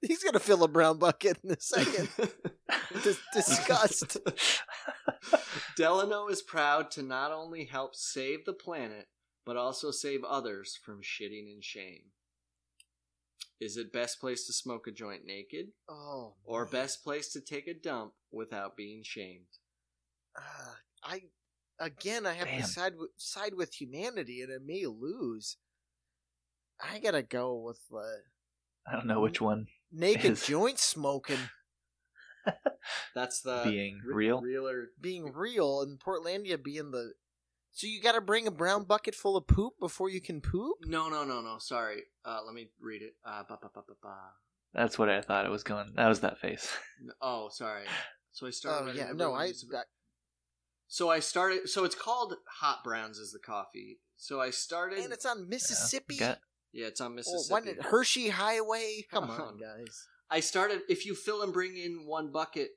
He's gonna fill a brown bucket in a second. Dis- disgust. Delano is proud to not only help save the planet, but also save others from shitting in shame. Is it best place to smoke a joint naked, Oh, or man. best place to take a dump without being shamed? Uh, I again, I have Damn. to side with, side with humanity, and I may lose. I gotta go with uh, I don't know which one naked Is- joint smoking That's the being re- real. realer. being real, and Portlandia being the. So you got to bring a brown bucket full of poop before you can poop. No, no, no, no. Sorry. Uh, let me read it. Uh, ba, ba, ba, ba, ba. That's what I thought it was going. That was that face. Oh, sorry. So I started. Oh yeah, no, I, use. I So I started. So it's called Hot Browns is the coffee. So I started. and it's on Mississippi. Got- yeah, it's on Oh, Mississippi. why did- Hershey Highway. Come Come on, on. guys. I started. If you fill and bring in one bucket,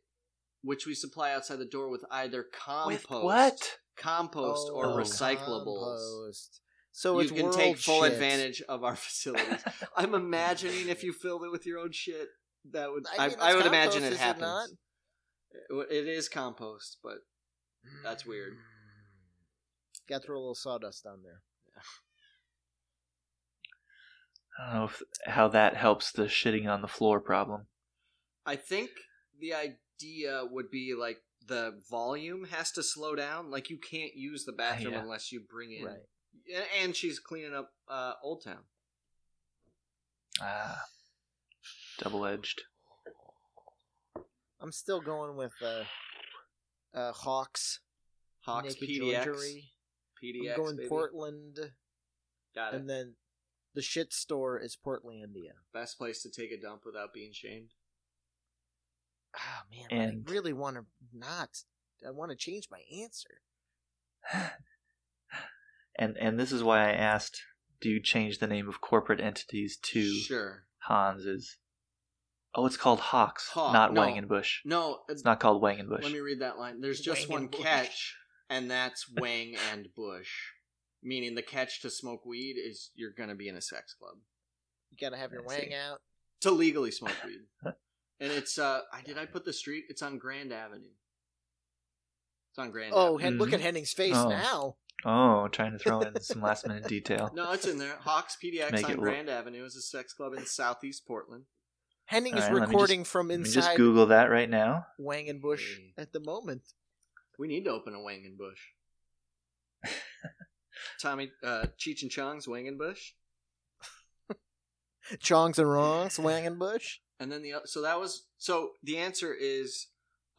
which we supply outside the door with either compost, With what? Compost, or Oh, recyclables. compost. So you it's can world take full shit. advantage of our facilities. I'm imagining if you filled it with your own shit, that would I, I, mean, I it's would imagine it it is happens. not? It- It is compost, but That's weird. Mm. Got to throw a little sawdust on there. I don't know if, how that helps the shitting on the floor problem. I think the idea would be like the volume has to slow down. Like you can't use the bathroom Yeah. unless you bring in. Right. And she's cleaning up uh, Old Town. Ah, double edged. I'm still going with uh, uh, Hawks. Hawks Naked PDX. Jointery. PDX. I'm going baby. Portland, Got it. and then the shit store is Portlandia. Best place to take a dump without being shamed. Ah man, And- I really want to not. I want to change my answer. And and this is why I asked, do you change the name of corporate entities to Sure. Hans's? Oh, it's called Hawks, Hawk, not no. Wang and Bush. No, It's not called Wang and Bush. Let me read that line. There's just one catch, and that's Wang and Bush. Meaning the catch to smoke weed is you're gonna be in a sex club You gotta have your I wang see. out. to legally smoke weed. and it's uh, I did I put the street? It's on Grand Avenue. It's on Grand. Oh, Avenue. Hen- look Mhm. at Henning's face Oh. now. Oh, trying to throw in some last minute detail. no, it's in there. Hawks PDX Make on it look- Grand Avenue is a sex club in Southeast Portland. Henning All is right, let me recording from Let me inside just Google that right now. Wang and Bush Hey. at the moment. We need to open a Wang and Bush. Tommy, uh, Cheech and Chong's Wang and Bush. Chongs and wrongs, Wang and then the oth- so that was so the answer is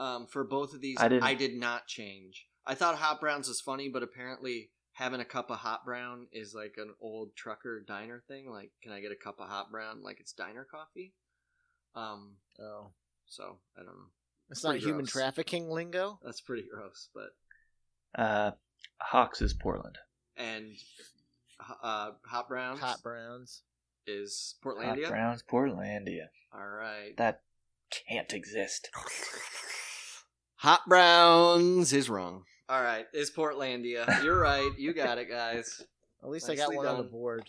um, for both of these. I didn't- I did not change. I thought hot browns was funny, but apparently having a cup of hot brown is like an old trucker diner thing. Like, can I get a cup of hot brown? Like it's diner coffee. Um. Oh, So I don't know. it's not Pretty human trafficking lingo. That's pretty gross, but Uh, Hawks is Portland. and uh, hot browns Hot browns. Is Portlandia. Hot Browns, Portlandia. All right. That can't exist. Hot Browns is wrong. All right, is Portlandia. You're right. You got it, guys. At least I got Nicely one on the board.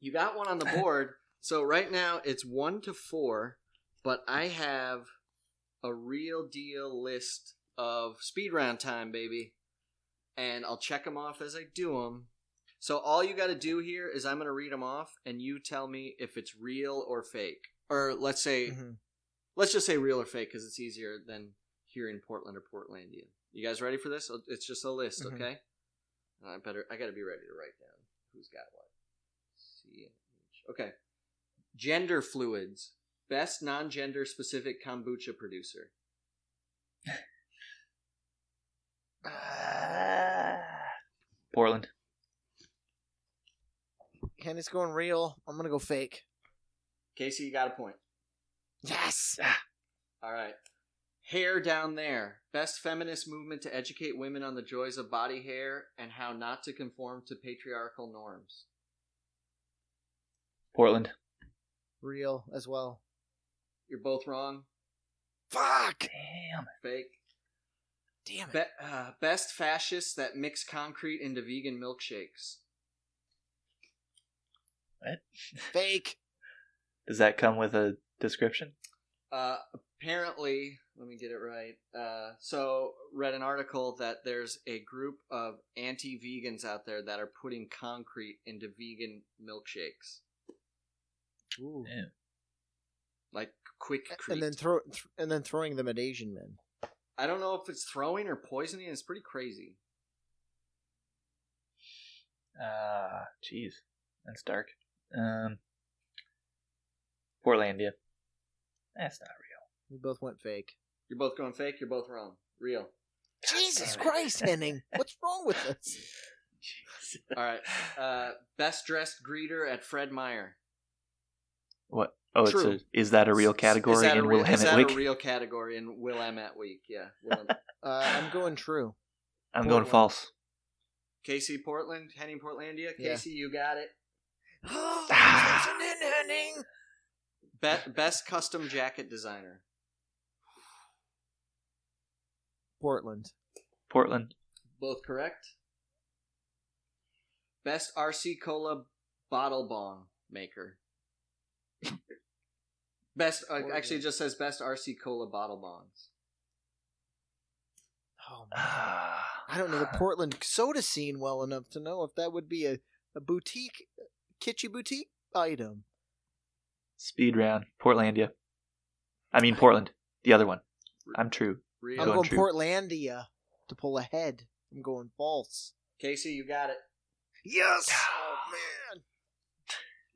You got one on the board. so right now it's one to four, but I have a real deal list of speed round time, baby, and I'll check them off as I do them. So all you got to do here is I'm going to read them off, and you tell me if it's real or fake. Or let's say, Mhm. let's just say real or fake because it's easier than here in Portland or Portlandia. You guys ready for this? It's just a list, Mhm. okay? I better. I got to be ready to write down who's got what. C Okay. Gender fluids. Best non-gender specific kombucha producer. Portland. Kenny's going real. I'm gonna go fake. Casey, you got a point. Yes. All right. Hair down there. Best feminist movement to educate women on the joys of body hair and how not to conform to patriarchal norms. Portland. Real as well. You're both wrong. Fuck. Damn. Fake. Damn it. Be- uh, best fascists that mix concrete into vegan milkshakes. Fake. Does that come with a description? Uh, apparently, let me get it right. Uh, so, read an article that there's a group of anti-vegans out there that are putting concrete into vegan milkshakes, Ooh. like quick. And then throw th- and then throwing them at Asian men. I don't know if it's throwing or poisoning. It's pretty crazy. Ah, jeez, that's dark. Um, Portlandia. That's not real. We both went fake. You're both going fake. You're both wrong. Real. Jesus Christ, Henning. What's wrong with this? All right. Uh, best dressed greeter at Fred Meyer. What? Oh, True. it's a. Is that a real Is category that a in real, Wilhelm is that Week? a real category in Wilhelm at Week? Yeah. Willem. Uh, I'm going true. I'm going false. Casey Portland, Henning Portlandia. Yeah. Casey, you got it. Ah. Be- best custom jacket designer. Portland. Portland. Both correct. Best RC Cola bottle bong maker. Best uh, actually it just says best RC Cola bottle bongs. Oh man. I don't know the Portland soda scene well enough to know if that would be a, a boutique, kitschy boutique item. Speed round. Portlandia. I mean Portland. The other one. I'm true. Real. I'm Going going true. Portlandia to pull ahead. I'm going false. Casey, you got it. Yes. Ah. Oh man.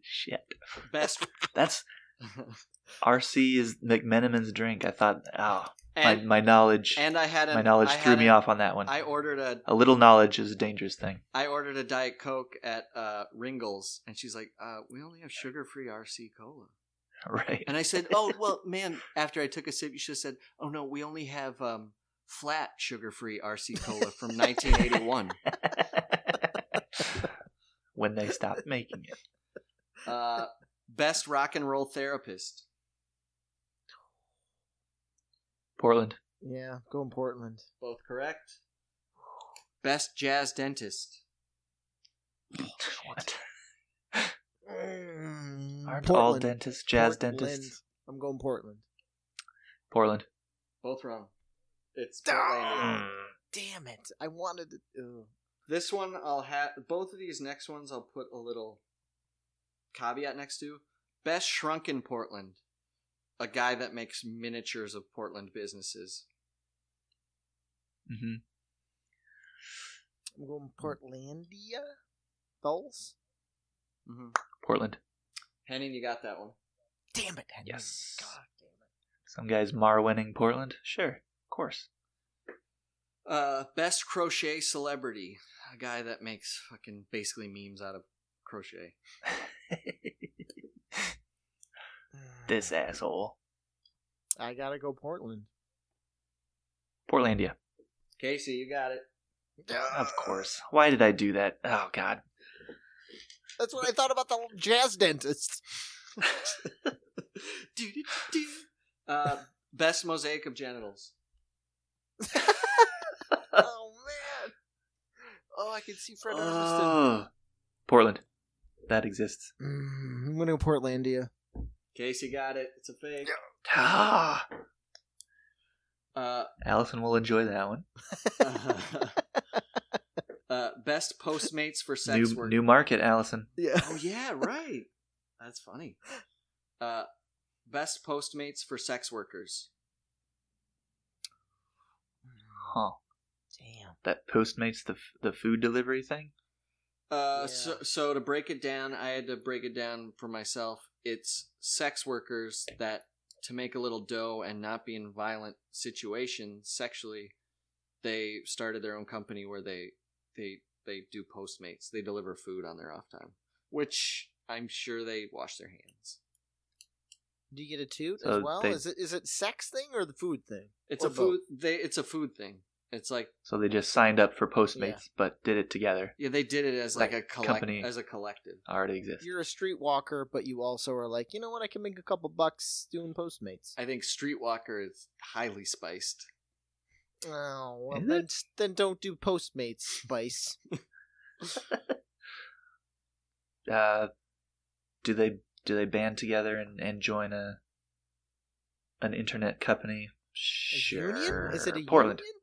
Shit. Best That's RC is McMenamin's drink. I thought. Oh, and, my my knowledge. and I had a, my knowledge I threw me a- off on that one. I ordered a a little knowledge is a dangerous thing. I ordered a Diet Coke at uh, Ringlers, and she's like, uh, "We only have sugar-free RC cola." Right. And I said, "Oh well, man." After I took a sip, you should have said, "Oh no, we only have um, flat sugar-free RC cola from 1981." when they stopped making it. Uh, best rock and roll therapist. Portland. Yeah, going Portland. Both correct. Best jazz dentist. What? Mm, Aren't all dentists jazz Portland. dentists? I'm going Portland. Portland. Both wrong. It's! Portlandia. Damn it! I wanted to. ugh. This one I'll have. Both of these next ones I'll put a little caveat next to. Best shrunken Portland. A guy that makes miniatures of Portland businesses. hmm I'm going Portlandia. False. Mm-hmm. Portland. Henning, you got that one. Damn it! Henry. Yes. God damn it. Some guys Mar winning Portland. Sure, of course. Uh, best crochet celebrity. A guy that makes fucking basically memes out of crochet. this asshole. I gotta go Portland. Portlandia. Casey, you got it. Of course. Why did I do that? Oh God. That's what I thought about the jazz dentist. Uh, best mosaic of genitals. oh man. Oh, I can see Fred Armisen. Portland. That exists. Mm, I'm gonna go Portlandia. Casey got it. It's a fake. Ah. Uh, Allison will enjoy that one. uh, best Postmates for sex New work. new market, Allison. Yeah. Oh yeah, right. That's funny. Uh, best Postmates for sex workers. Huh. Damn. That Postmates the f- the food delivery thing. Uh, Yeah. so so to break it down, I had to break it down for myself. It's sex workers that to make a little dough and not be in violent situations sexually, they started their own company where they they they do Postmates. They deliver food on their off time, which I'm sure they wash their hands. Do you get a toot So as well? they- Is it is it sex thing or the food thing? It's Or a food. They it's a food thing. It's like So they just signed up for Postmates, but did it together. yeah, they did it as like That a collect company- as a collective. Already exists. You're a streetwalker, but you also are like, you know what? I can make a couple bucks doing Postmates. I think Streetwalker is highly spiced. Oh, well, then, then don't do Postmates, Spice. Uh, do they do they band together and, and join a an internet company? A Sure. union? Is it a Portland? union?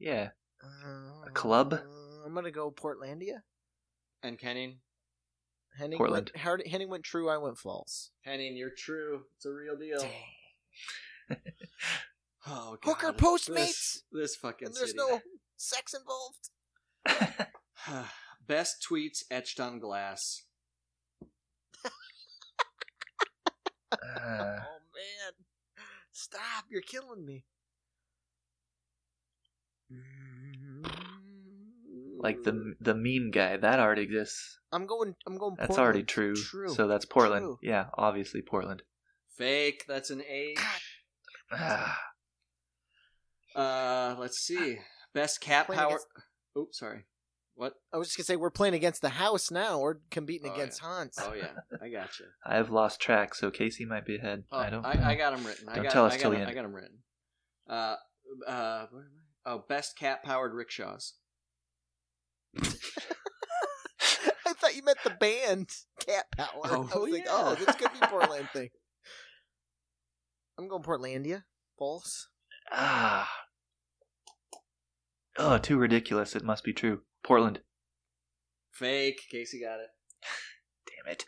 Yeah. Uh, club? uh, I'm gonna go Portlandia. And Kenning, Henning Portland. Went, Hard- Henning went true. I went false. Henning, you're true. It's a real deal. Oh, God. Hooker Postmates? This, this fucking And there's city. no sex involved. Best tweets etched on glass. Uh, oh man, stop! You're killing me. Like the the meme guy that already exists. I'm going. I'm going. That's Portland. already true. True. So that's Portland. True. Yeah, obviously Portland. Fake. That's an H. Ah, Uh, let's see. Best cat Playing power. against- Oops, sorry. What? I was just gonna say we're playing against the house now. We're competing Oh, against Hans. Oh yeah, I got you. I've lost track, so Casey might be ahead. Oh, I don't. I. I got them written. Don't got, tell us I got till the 'em- end. I got them written. Uh, uh, where am I? Oh, best cat powered rickshaws. I thought you meant the band Cat Power. Oh, I was like, yeah. oh, this could be Portland thing. I'm going Portlandia. False. Ah. Oh, too ridiculous. It must be true. Portland. Fake. Casey got it. Damn it.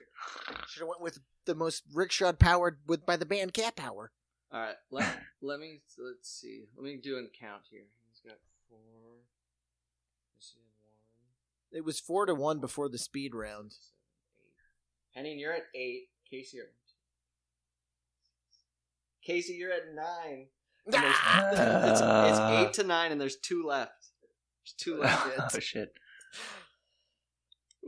Should have went with the most rickshaw powered with by the band Cat Power. All right. Let let me let's see. Let me do a count here. He's got four. This one. It was four to one before the speed round. seven, eight. Henning, you're at eight. Casey, you're. Casey, you're at nine. And it's, it's eight to nine, and there's two left. There's two left. oh shit.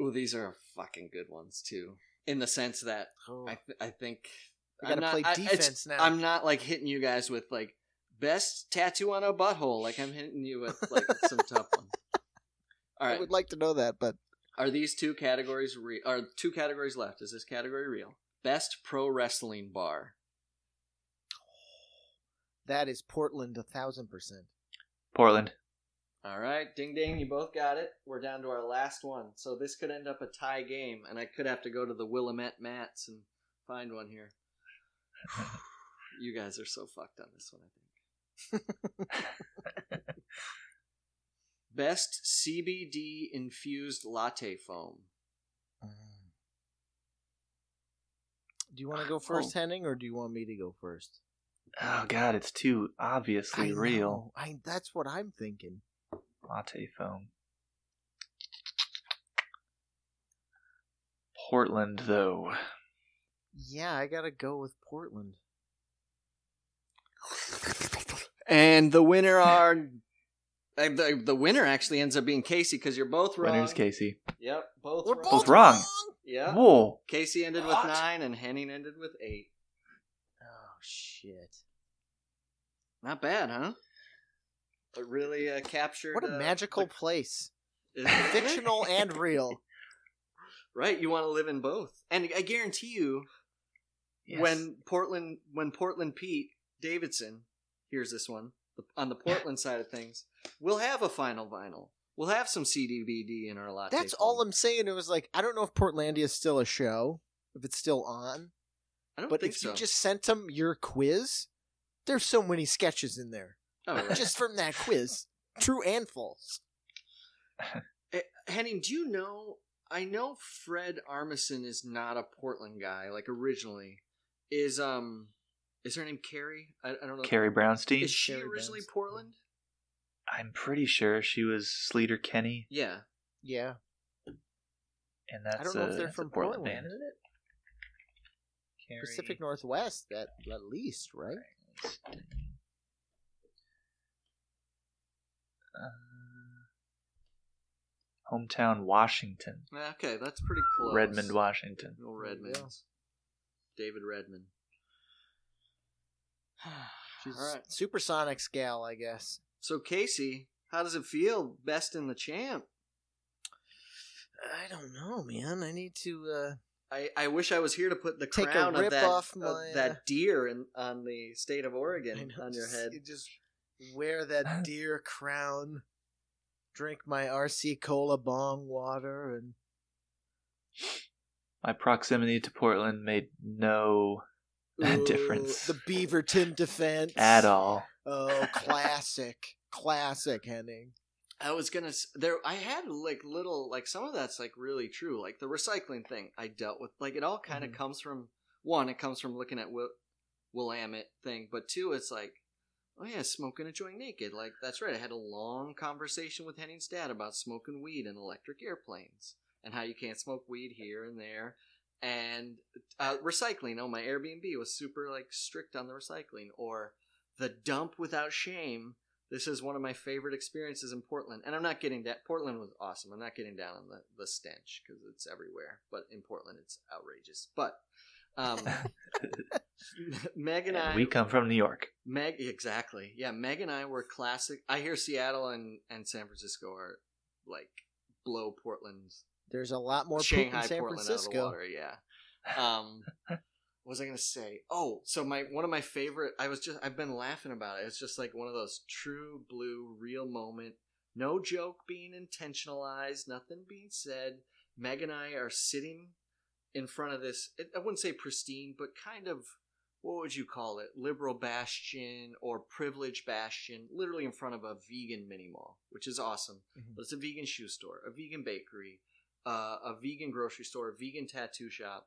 Ooh, these are fucking good ones too. In the sense that Oh, I th- I think we gotta I'm not- play I- defense now. I'm not like hitting you guys with like best tattoo on a butthole. Like I'm hitting you with like some tough one. All right. I would like to know that, but are these two categories real? Are two categories left? Is this category real? Best pro wrestling bar. that is Portland a thousand percent. Portland. All right, ding ding, you both got it. We're down to our last one, so this could end up a tie game, and I could have to go to the Willamette Mats and find one here. you guys are so fucked on this one, I think. Best CBD infused latte foam. Mm. Do you want to ah, go first, Henning, or do you want me to go first? Oh god, it's too obviously I real. I that's what I'm thinking. Latte foam. Portland, though. Yeah, I gotta go with Portland. And the winner are. uh, the, the winner actually ends up being Casey because you're both wrong. Winner's Casey. Yep, both We're wrong. both Both wrong. Yeah. Whoa. Casey ended What? with nine and Henning ended with eight. Oh shit! Not bad, huh? It really uh, captured. What a uh, magical the- place, isn't fictional and real. right? You want to live in both, and I guarantee you, Yes. when Portland, when Portland Pete Davidson hears this one on the Portland side of things, we'll have a final vinyl. We'll have some CDBD in our latte. That's all I'm saying. It was like I don't know if Portlandia is still a show, if it's still on. I don't But think if so. you just sent them your quiz, there's so many sketches in there. Oh, right. just from that quiz. True and false. Eh, Henning, do you know? I know Fred Armisen is not a Portland guy. Like originally, is um, is her name Carrie? I, I don't know. Carrie Brownstein. Is she Carrie originally Brownstein. Portland? I'm pretty sure she was Sleater-Kinney, Yeah. Yeah. and that's I don't know a, if they're from Portland, Portland. band, isn't it? Carrie Pacific Northwest at, at least, right? Uh, hometown Washington, Yeah, Okay, that's pretty close. Redmond, Washington. No There you go. Redmonds. David Redmond. She's All right. supersonic gal, I guess. So Casey, how does it feel? Best in the champ. I don't know, man. I need to. uh I, I wish I was here to put the Take a crown of that off my, uh, that deer in, on the state of Oregon know, on your just- head. you Just wear that deer crown. Drink my RC Cola bong water and My proximity to Portland made no Ooh, difference the Beaverton defense at all. Oh, classic, classic Henning. I was gonna there. I had like little like some of that's like really true. Like the recycling thing, I dealt with. Like it all kind of Mhm. comes from one. It comes from looking at Will Willamette thing, but two, it's like, oh yeah, smoking a joint naked. Like that's right. I had a long conversation with Henning's dad about smoking weed in electric airplanes and how you can't smoke weed here and there. And uh, recycling. Oh, my Airbnb was super like strict on the recycling. Or the dump without shame. This is one of my favorite experiences in Portland, and I'm not getting that. Portland was awesome. I'm not getting down on the the stench because it's everywhere. But in Portland, it's outrageous. But um, Meg and I, we come from New York. Meg, exactly. Yeah, Meg and I were classic. I hear Seattle and, and San Francisco are like blow Portland, There's a lot more Shanghai, in San Portland out of the Francisco. water. Yeah. Um, what was I gonna say? Oh, so my one of my favorite. I was just I've been laughing about it. It's just like one of those true blue, real moment. No joke being intentionalized. Nothing being said. Meg and I are sitting in front of this. I wouldn't say pristine, but kind of what would you call it? Liberal bastion or privilege bastion, literally in front of a vegan mini mall, which is awesome. Mhm. But it's a vegan shoe store, a vegan bakery, uh, a vegan grocery store, a vegan tattoo shop,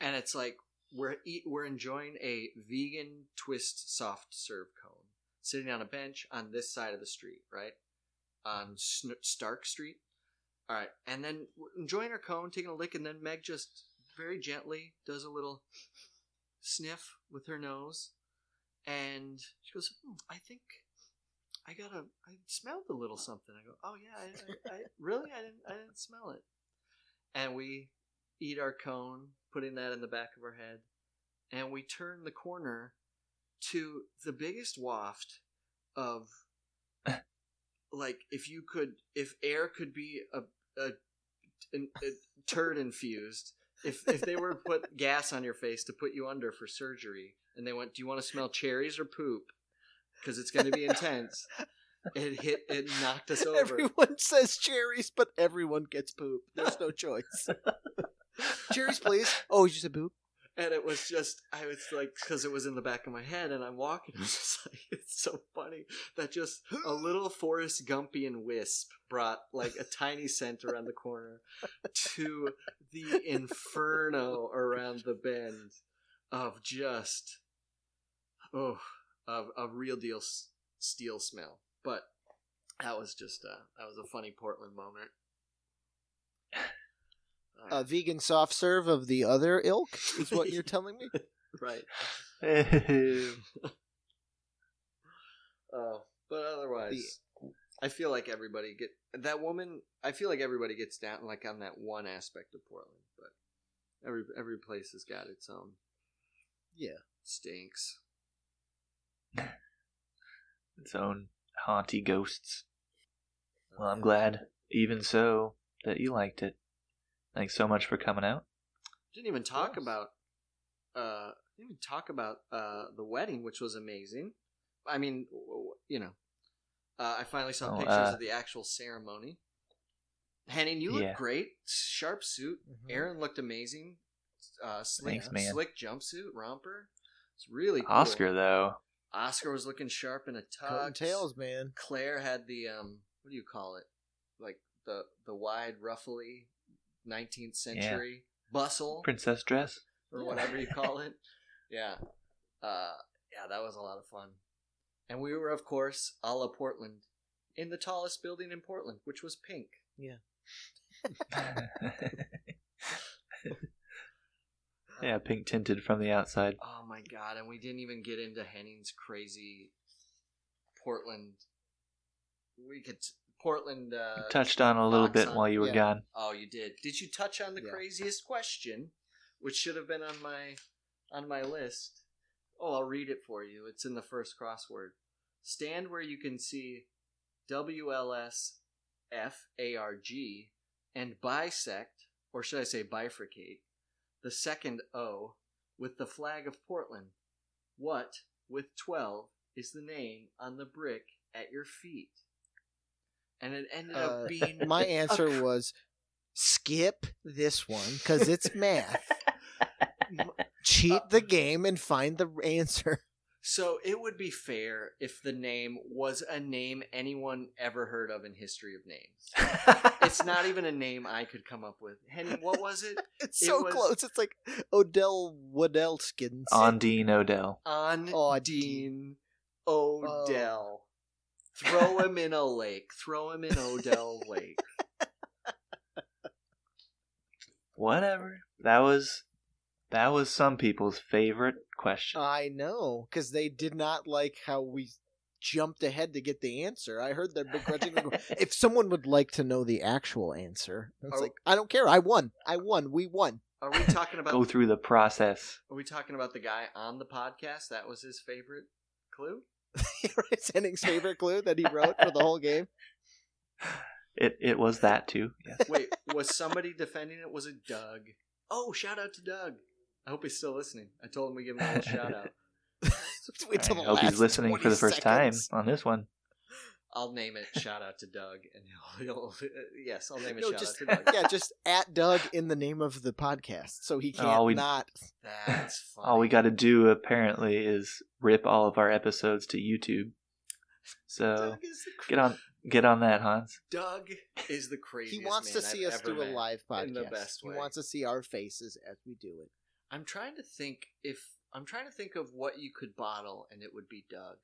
and it's like we're eat, we're enjoying a vegan twist soft serve cone, sitting on a bench on this side of the street, right on Sn- Stark Street. All right, and then we're enjoying our cone, taking a lick, and then Meg just very gently does a little sniff with her nose, and she goes, hmm, "I think I got a. I smelled a little something." I go, "Oh yeah, I, I, I really, I didn't, I didn't smell it." And we eat our cone, putting that in the back of our head, and we turn the corner to the biggest waft of like if you could if air could be a a, an- a turd infused if if they were to put gas on your face to put you under for surgery and they went do you want to smell cherries or poop? Because it's going to be intense it hit it knocked us over Everyone says cherries, but everyone gets poop. There's no choice. cherries, please. Oh, you said poop. and it was just i was like because it was in the back of my head and i'm walking i was just like it's so funny that just a little forrest gumpian wisp brought like a tiny scent around the corner to the inferno around the bend of just oh of a real deal s- steel smell but that was just uh that was a funny portland moment A vegan soft serve of the other ilk is what you're telling me. right Ew. Uh, but otherwise, I feel like everybody get that woman. I feel like everybody gets down like on that one aspect of Portland, but every every place has got its own Yeah. stinks. its own haunty ghosts. Well, I'm glad, even so, that you liked it. Thanks so much for coming out. Didn't even talk about uh didn't even talk about uh the wedding, which was amazing. I mean, w- w- you know, uh, I finally saw Oh, pictures uh, of the actual ceremony. Henning, you look great. Sharp suit. Mhm. Aaron looked amazing. Uh, slick, Thanks, man. slick jumpsuit, romper. It's really cool. Oscar, though, Oscar was looking sharp in a Coat and tux. tails, man. Claire had the um, what do you call it? Like the the wide, ruffly, nineteenth century bustle Princess dress. or whatever you call it. Yeah, uh, yeah, that was a lot of fun. And we were, of course, a la Portland, in the tallest building in Portland, which was pink. yeah, pink tinted from the outside. Oh my god! And we didn't even get into Henning's crazy Portland. We could Portland. Uh, Touched on a little bit on- while you were yeah. gone. Oh, you did. Did you touch on the Yeah. craziest question, which should have been on my on my list? Oh, I'll read it for you. It's in the first crossword. Stand where you can see WLS FARG and bisect, or should I say bifurcate, the second O with the flag of Portland. What, with 12, is the name on the brick at your feet? And it ended Uh, up being My a answer was skip this one because it's math. Cheat the game and find the answer. So it would be fair if the name was a name anyone ever heard of in history of names. It's not even a name I could come up with. Henny, what was it? It's It so was- close. It's like Odell Waddellskins. Ondine Odell. On Oh, Dean Odell. Throw him in a lake. Throw him in Odell Lake. Whatever. That was that was some people's favorite question. I know because they did not like how we jumped ahead to get the answer. I heard their begrudging. if someone would like to know the actual answer, it's Oh. like I don't care. I won. I won. We won. Are we talking about Go through the process. Are we talking about the guy on the podcast? That was his favorite clue? it's Henning's favorite clue that he wrote for the whole game. It it was that too. Yes. Wait, was somebody defending it? Was it Doug? Oh, shout out to Doug. I hope he's still listening. I told him we give him a little shout out. Let's wait I the hope he's listening for the first time on this one. I'll name it shout out to Doug, and he'll, he'll yes, I'll name it No, shout just out to Doug. yeah, just at Doug in the name of the podcast, so he oh, can't Oh, we- not. That's funny. All we got to do apparently is rip all of our episodes to YouTube. So Doug is the cra- get on get on that, Hans. Doug is the craziest. He wants to see I've us do a live podcast. in the best He wants to see our faces as we do it. I'm trying to think if I'm trying to think of what you could bottle and it would be Doug.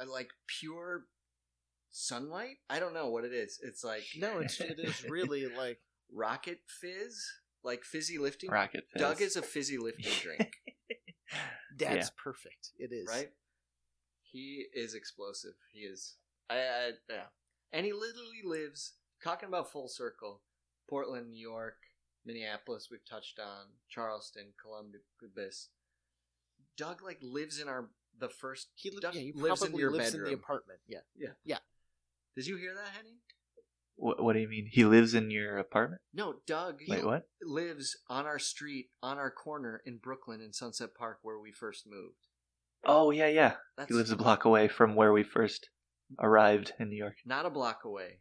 I like pure sunlight. I don't know what it is. It's like No, it's, it is really like rocket fizz, like fizzy lifting. Rocket Fizz. Doug is a fizzy lifting drink, that's Yeah. perfect. It is right? He is explosive. He is. I, I yeah. And he literally lives talking about full circle. Portland, New York, Minneapolis. We've touched on Charleston, Columbus. Doug like lives in our the first. He li- Doug yeah, he lives in your lives in the bedroom. apartment. Yeah, yeah, yeah. Did you hear that, Henny? What, what do you mean? He lives in your apartment? No, Doug Wait, what? lives on our street, on our corner in Brooklyn, in Sunset Park, where we first moved. Oh yeah, yeah. That's He lives a block away from where we first arrived in New York. not a block away,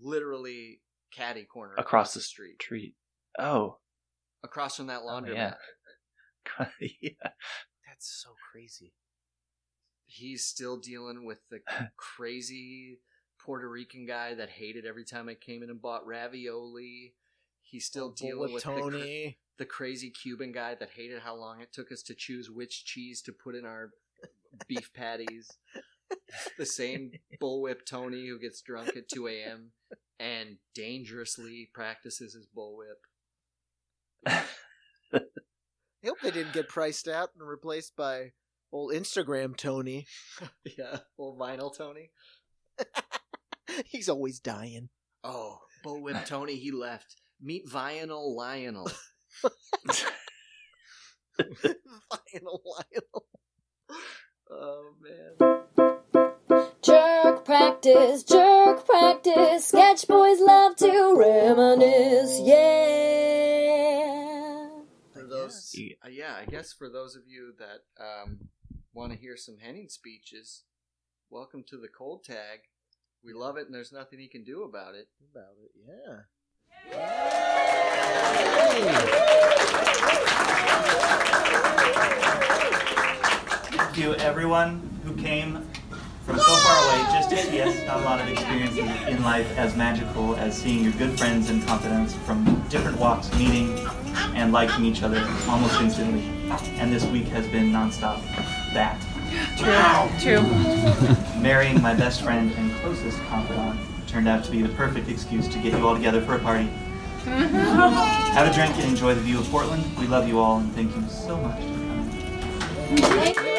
literally caddy corner Across the the street, Treat. Oh. across from that Oh, laundromat. yeah. yeah. that's so crazy. He's still dealing with the crazy Puerto Rican guy that hated every time I came in and bought ravioli. He's still Oh, dealing with the, cra- Tony. the crazy Cuban guy that hated how long it took us to choose which cheese to put in our beef patties. The same bullwhip Tony who gets drunk at 2 a.m. and dangerously practices his bullwhip. I hope they didn't get priced out and replaced by old Instagram Tony. Yeah, old vinyl Tony. He's always dying. Oh, bullwhip Tony, he left. Meet Vinyl Lionel. Lionel, Lionel. Oh man. Jerk practice, jerk practice. Sketch boys love to reminisce, yeah. For those, Yeah. uh, yeah, I guess for those of you that um, want to hear some Henning speeches, welcome to the cold tag. We love it, and there's nothing he can do about it. About it, yeah. Thank you, everyone who came from so far away just to see us. Not a lot of experiences in life as magical as seeing your good friends and confidants from different walks meeting and liking each other almost instantly. And this week has been nonstop that. True. True. Marrying my best friend and closest confidant turned out to be the perfect excuse to get you all together for a party. Mm-hmm. Have a drink and enjoy the view of Portland. We love you all and thank you so much for coming.